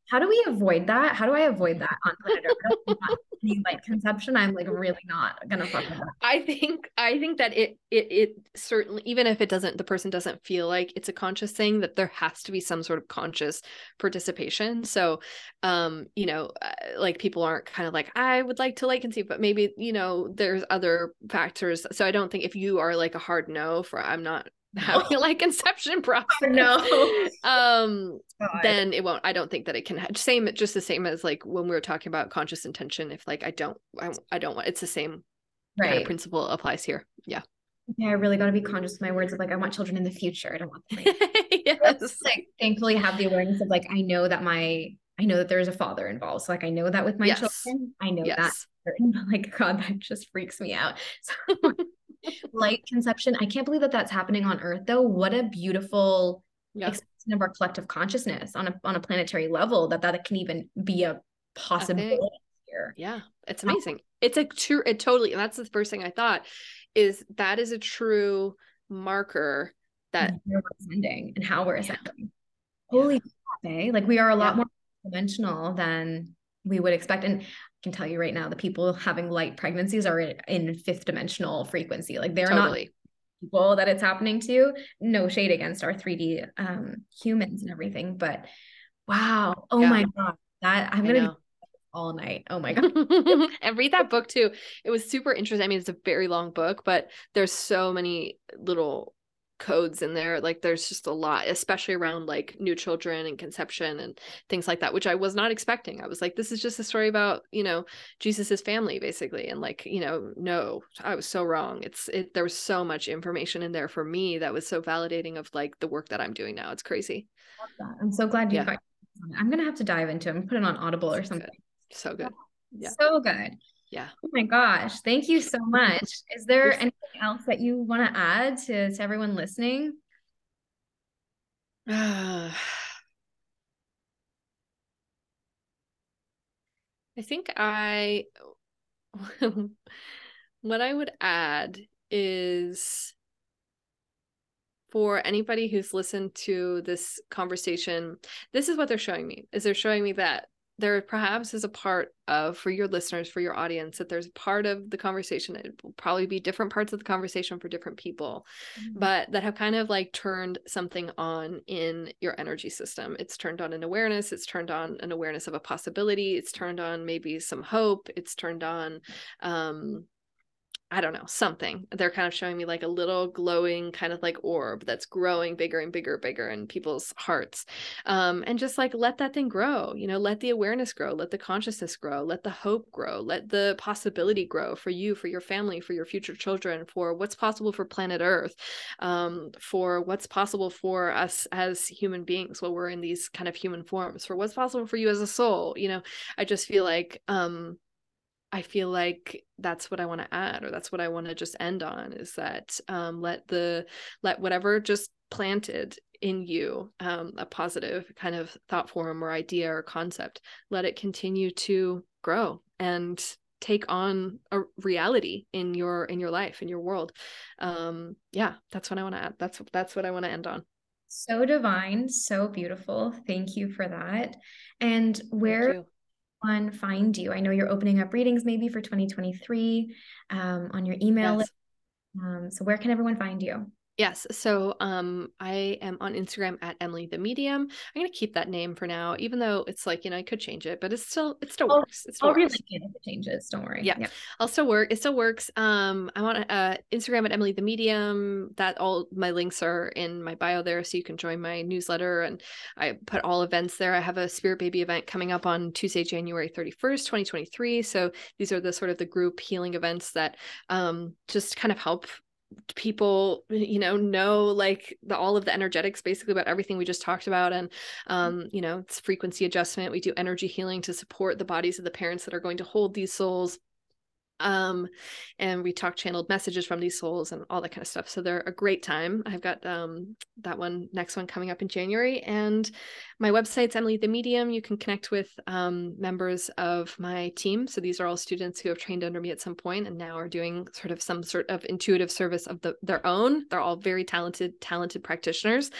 how do we avoid that? How do I avoid that on planet Earth? Any like conception, I'm like really not gonna fuck with that. I think I think that it it it certainly even if it doesn't the person doesn't feel like it's a conscious thing that there has to be some sort of conscious participation. So, um, you know, uh, like people aren't kind of like I would like to like conceive, but maybe you know there's other factors. So I don't think if you are like a hard no for I'm not having [LAUGHS] like conception process. no. [LAUGHS] um God. then it won't I don't think that it can same just the same as like when we were talking about conscious intention if like I don't I, I don't want it's the same right kind of principle applies here. Yeah. Yeah, I really got to be conscious of my words of like I want children in the future. I don't want them. Like, [LAUGHS] yes. like thankfully have the awareness of like I know that my I know that there's a father involved. So like I know that with my yes. children. I know yes. that. Like God, that just freaks me out. So light conception. I can't believe that that's happening on Earth, though. What a beautiful yeah. expression of our collective consciousness on a on a planetary level that that can even be a possibility here. Yeah, it's amazing. It's a true. It totally. And that's the first thing I thought is that is a true marker that we're ascending and how we're ascending. Yeah. Holy yeah. like we are a lot more dimensional than we would expect. And can tell you right now, the people having light pregnancies are in fifth dimensional frequency. Like they're totally. not people that it's happening to. No shade against our 3D um, humans and everything, but wow. Oh yeah. my God. that I'm gonna [LAUGHS] all night. Oh my [LAUGHS] god. and read that book too. It was super interesting. I mean, it's a very long book, but there's so many little codes in there like there's just a lot especially around like new children and conception and things like that which i was not expecting. I was like this is just a story about you know jesus's family basically and like you know no i was so wrong. It's it there was so much information in there for me that was so validating of like the work that i'm doing now. It's crazy. I'm so glad you yeah. i'm gonna have to dive into it. And put it on audible or something good. so good. Yeah. So good yeah. Oh my gosh. Thank you so much. Is there anything else that you want to add to, to everyone listening? [SIGHS] I think I, [LAUGHS] what I would add is for anybody who's listened to this conversation, this is what they're showing me is they're showing me that there perhaps is a part of for your listeners for your audience that there's a part of the conversation it will probably be different parts of the conversation for different people mm-hmm. but that have kind of like turned something on in your energy system it's turned on an awareness it's turned on an awareness of a possibility it's turned on maybe some hope it's turned on um I don't know, something. They're kind of showing me like a little glowing kind of like orb that's growing bigger and bigger, and bigger in people's hearts. Um, and just like let that thing grow, you know, let the awareness grow, let the consciousness grow, let the hope grow, let the possibility grow for you, for your family, for your future children, for what's possible for planet Earth, um, for what's possible for us as human beings while we're in these kind of human forms, for what's possible for you as a soul. You know, I just feel like um I feel like that's what I want to add, or that's what I want to just end on is that um, let the let whatever just planted in you um, a positive kind of thought form or idea or concept, let it continue to grow and take on a reality in your in your life in your world. Um, yeah, that's what I want to add. That's that's what I want to end on. So divine, so beautiful. Thank you for that. And where one find you? I know you're opening up readings maybe for 2023 um, on your email yes. list. Um, so where can everyone find you? Yes. So um I am on Instagram at Emily the Medium. I'm gonna keep that name for now, even though it's like, you know, I could change it, but it's still it still I'll, works. It still I'll works. it if it changes. Don't worry. Yeah. yeah. I'll still work. It still works. Um I'm on uh Instagram at Emily the Medium. That all my links are in my bio there. So you can join my newsletter and I put all events there. I have a spirit baby event coming up on Tuesday, January 31st, 2023. So these are the sort of the group healing events that um just kind of help people you know know like the all of the energetics basically about everything we just talked about and um you know it's frequency adjustment. We do energy healing to support the bodies of the parents that are going to hold these souls um and we talk channeled messages from these souls and all that kind of stuff. So they're a great time. I've got um that one next one coming up in january. And my website's emily the medium. You can connect with um, members of my team. So these are all students who have trained under me at some point and now are doing sort of some sort of intuitive service of the, their own. They're all very talented talented practitioners.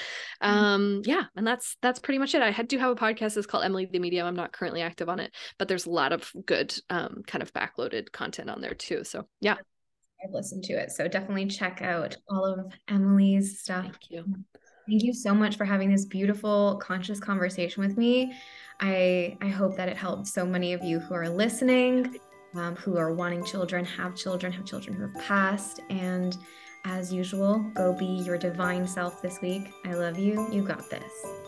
Mm-hmm. um yeah and that's that's pretty much it. I do have a podcast. It's called emily the medium. I'm not currently active on it but there's a lot of good um kind of backloaded content on there too so yeah I've listened to it. So definitely check out all of Emily's stuff. Thank you. Thank you so much for having this beautiful conscious conversation with me. I I hope that it helped so many of you who are listening, um, who are wanting children, have children, have children who have passed, and as usual, go be your divine self this week. I love you. You got this.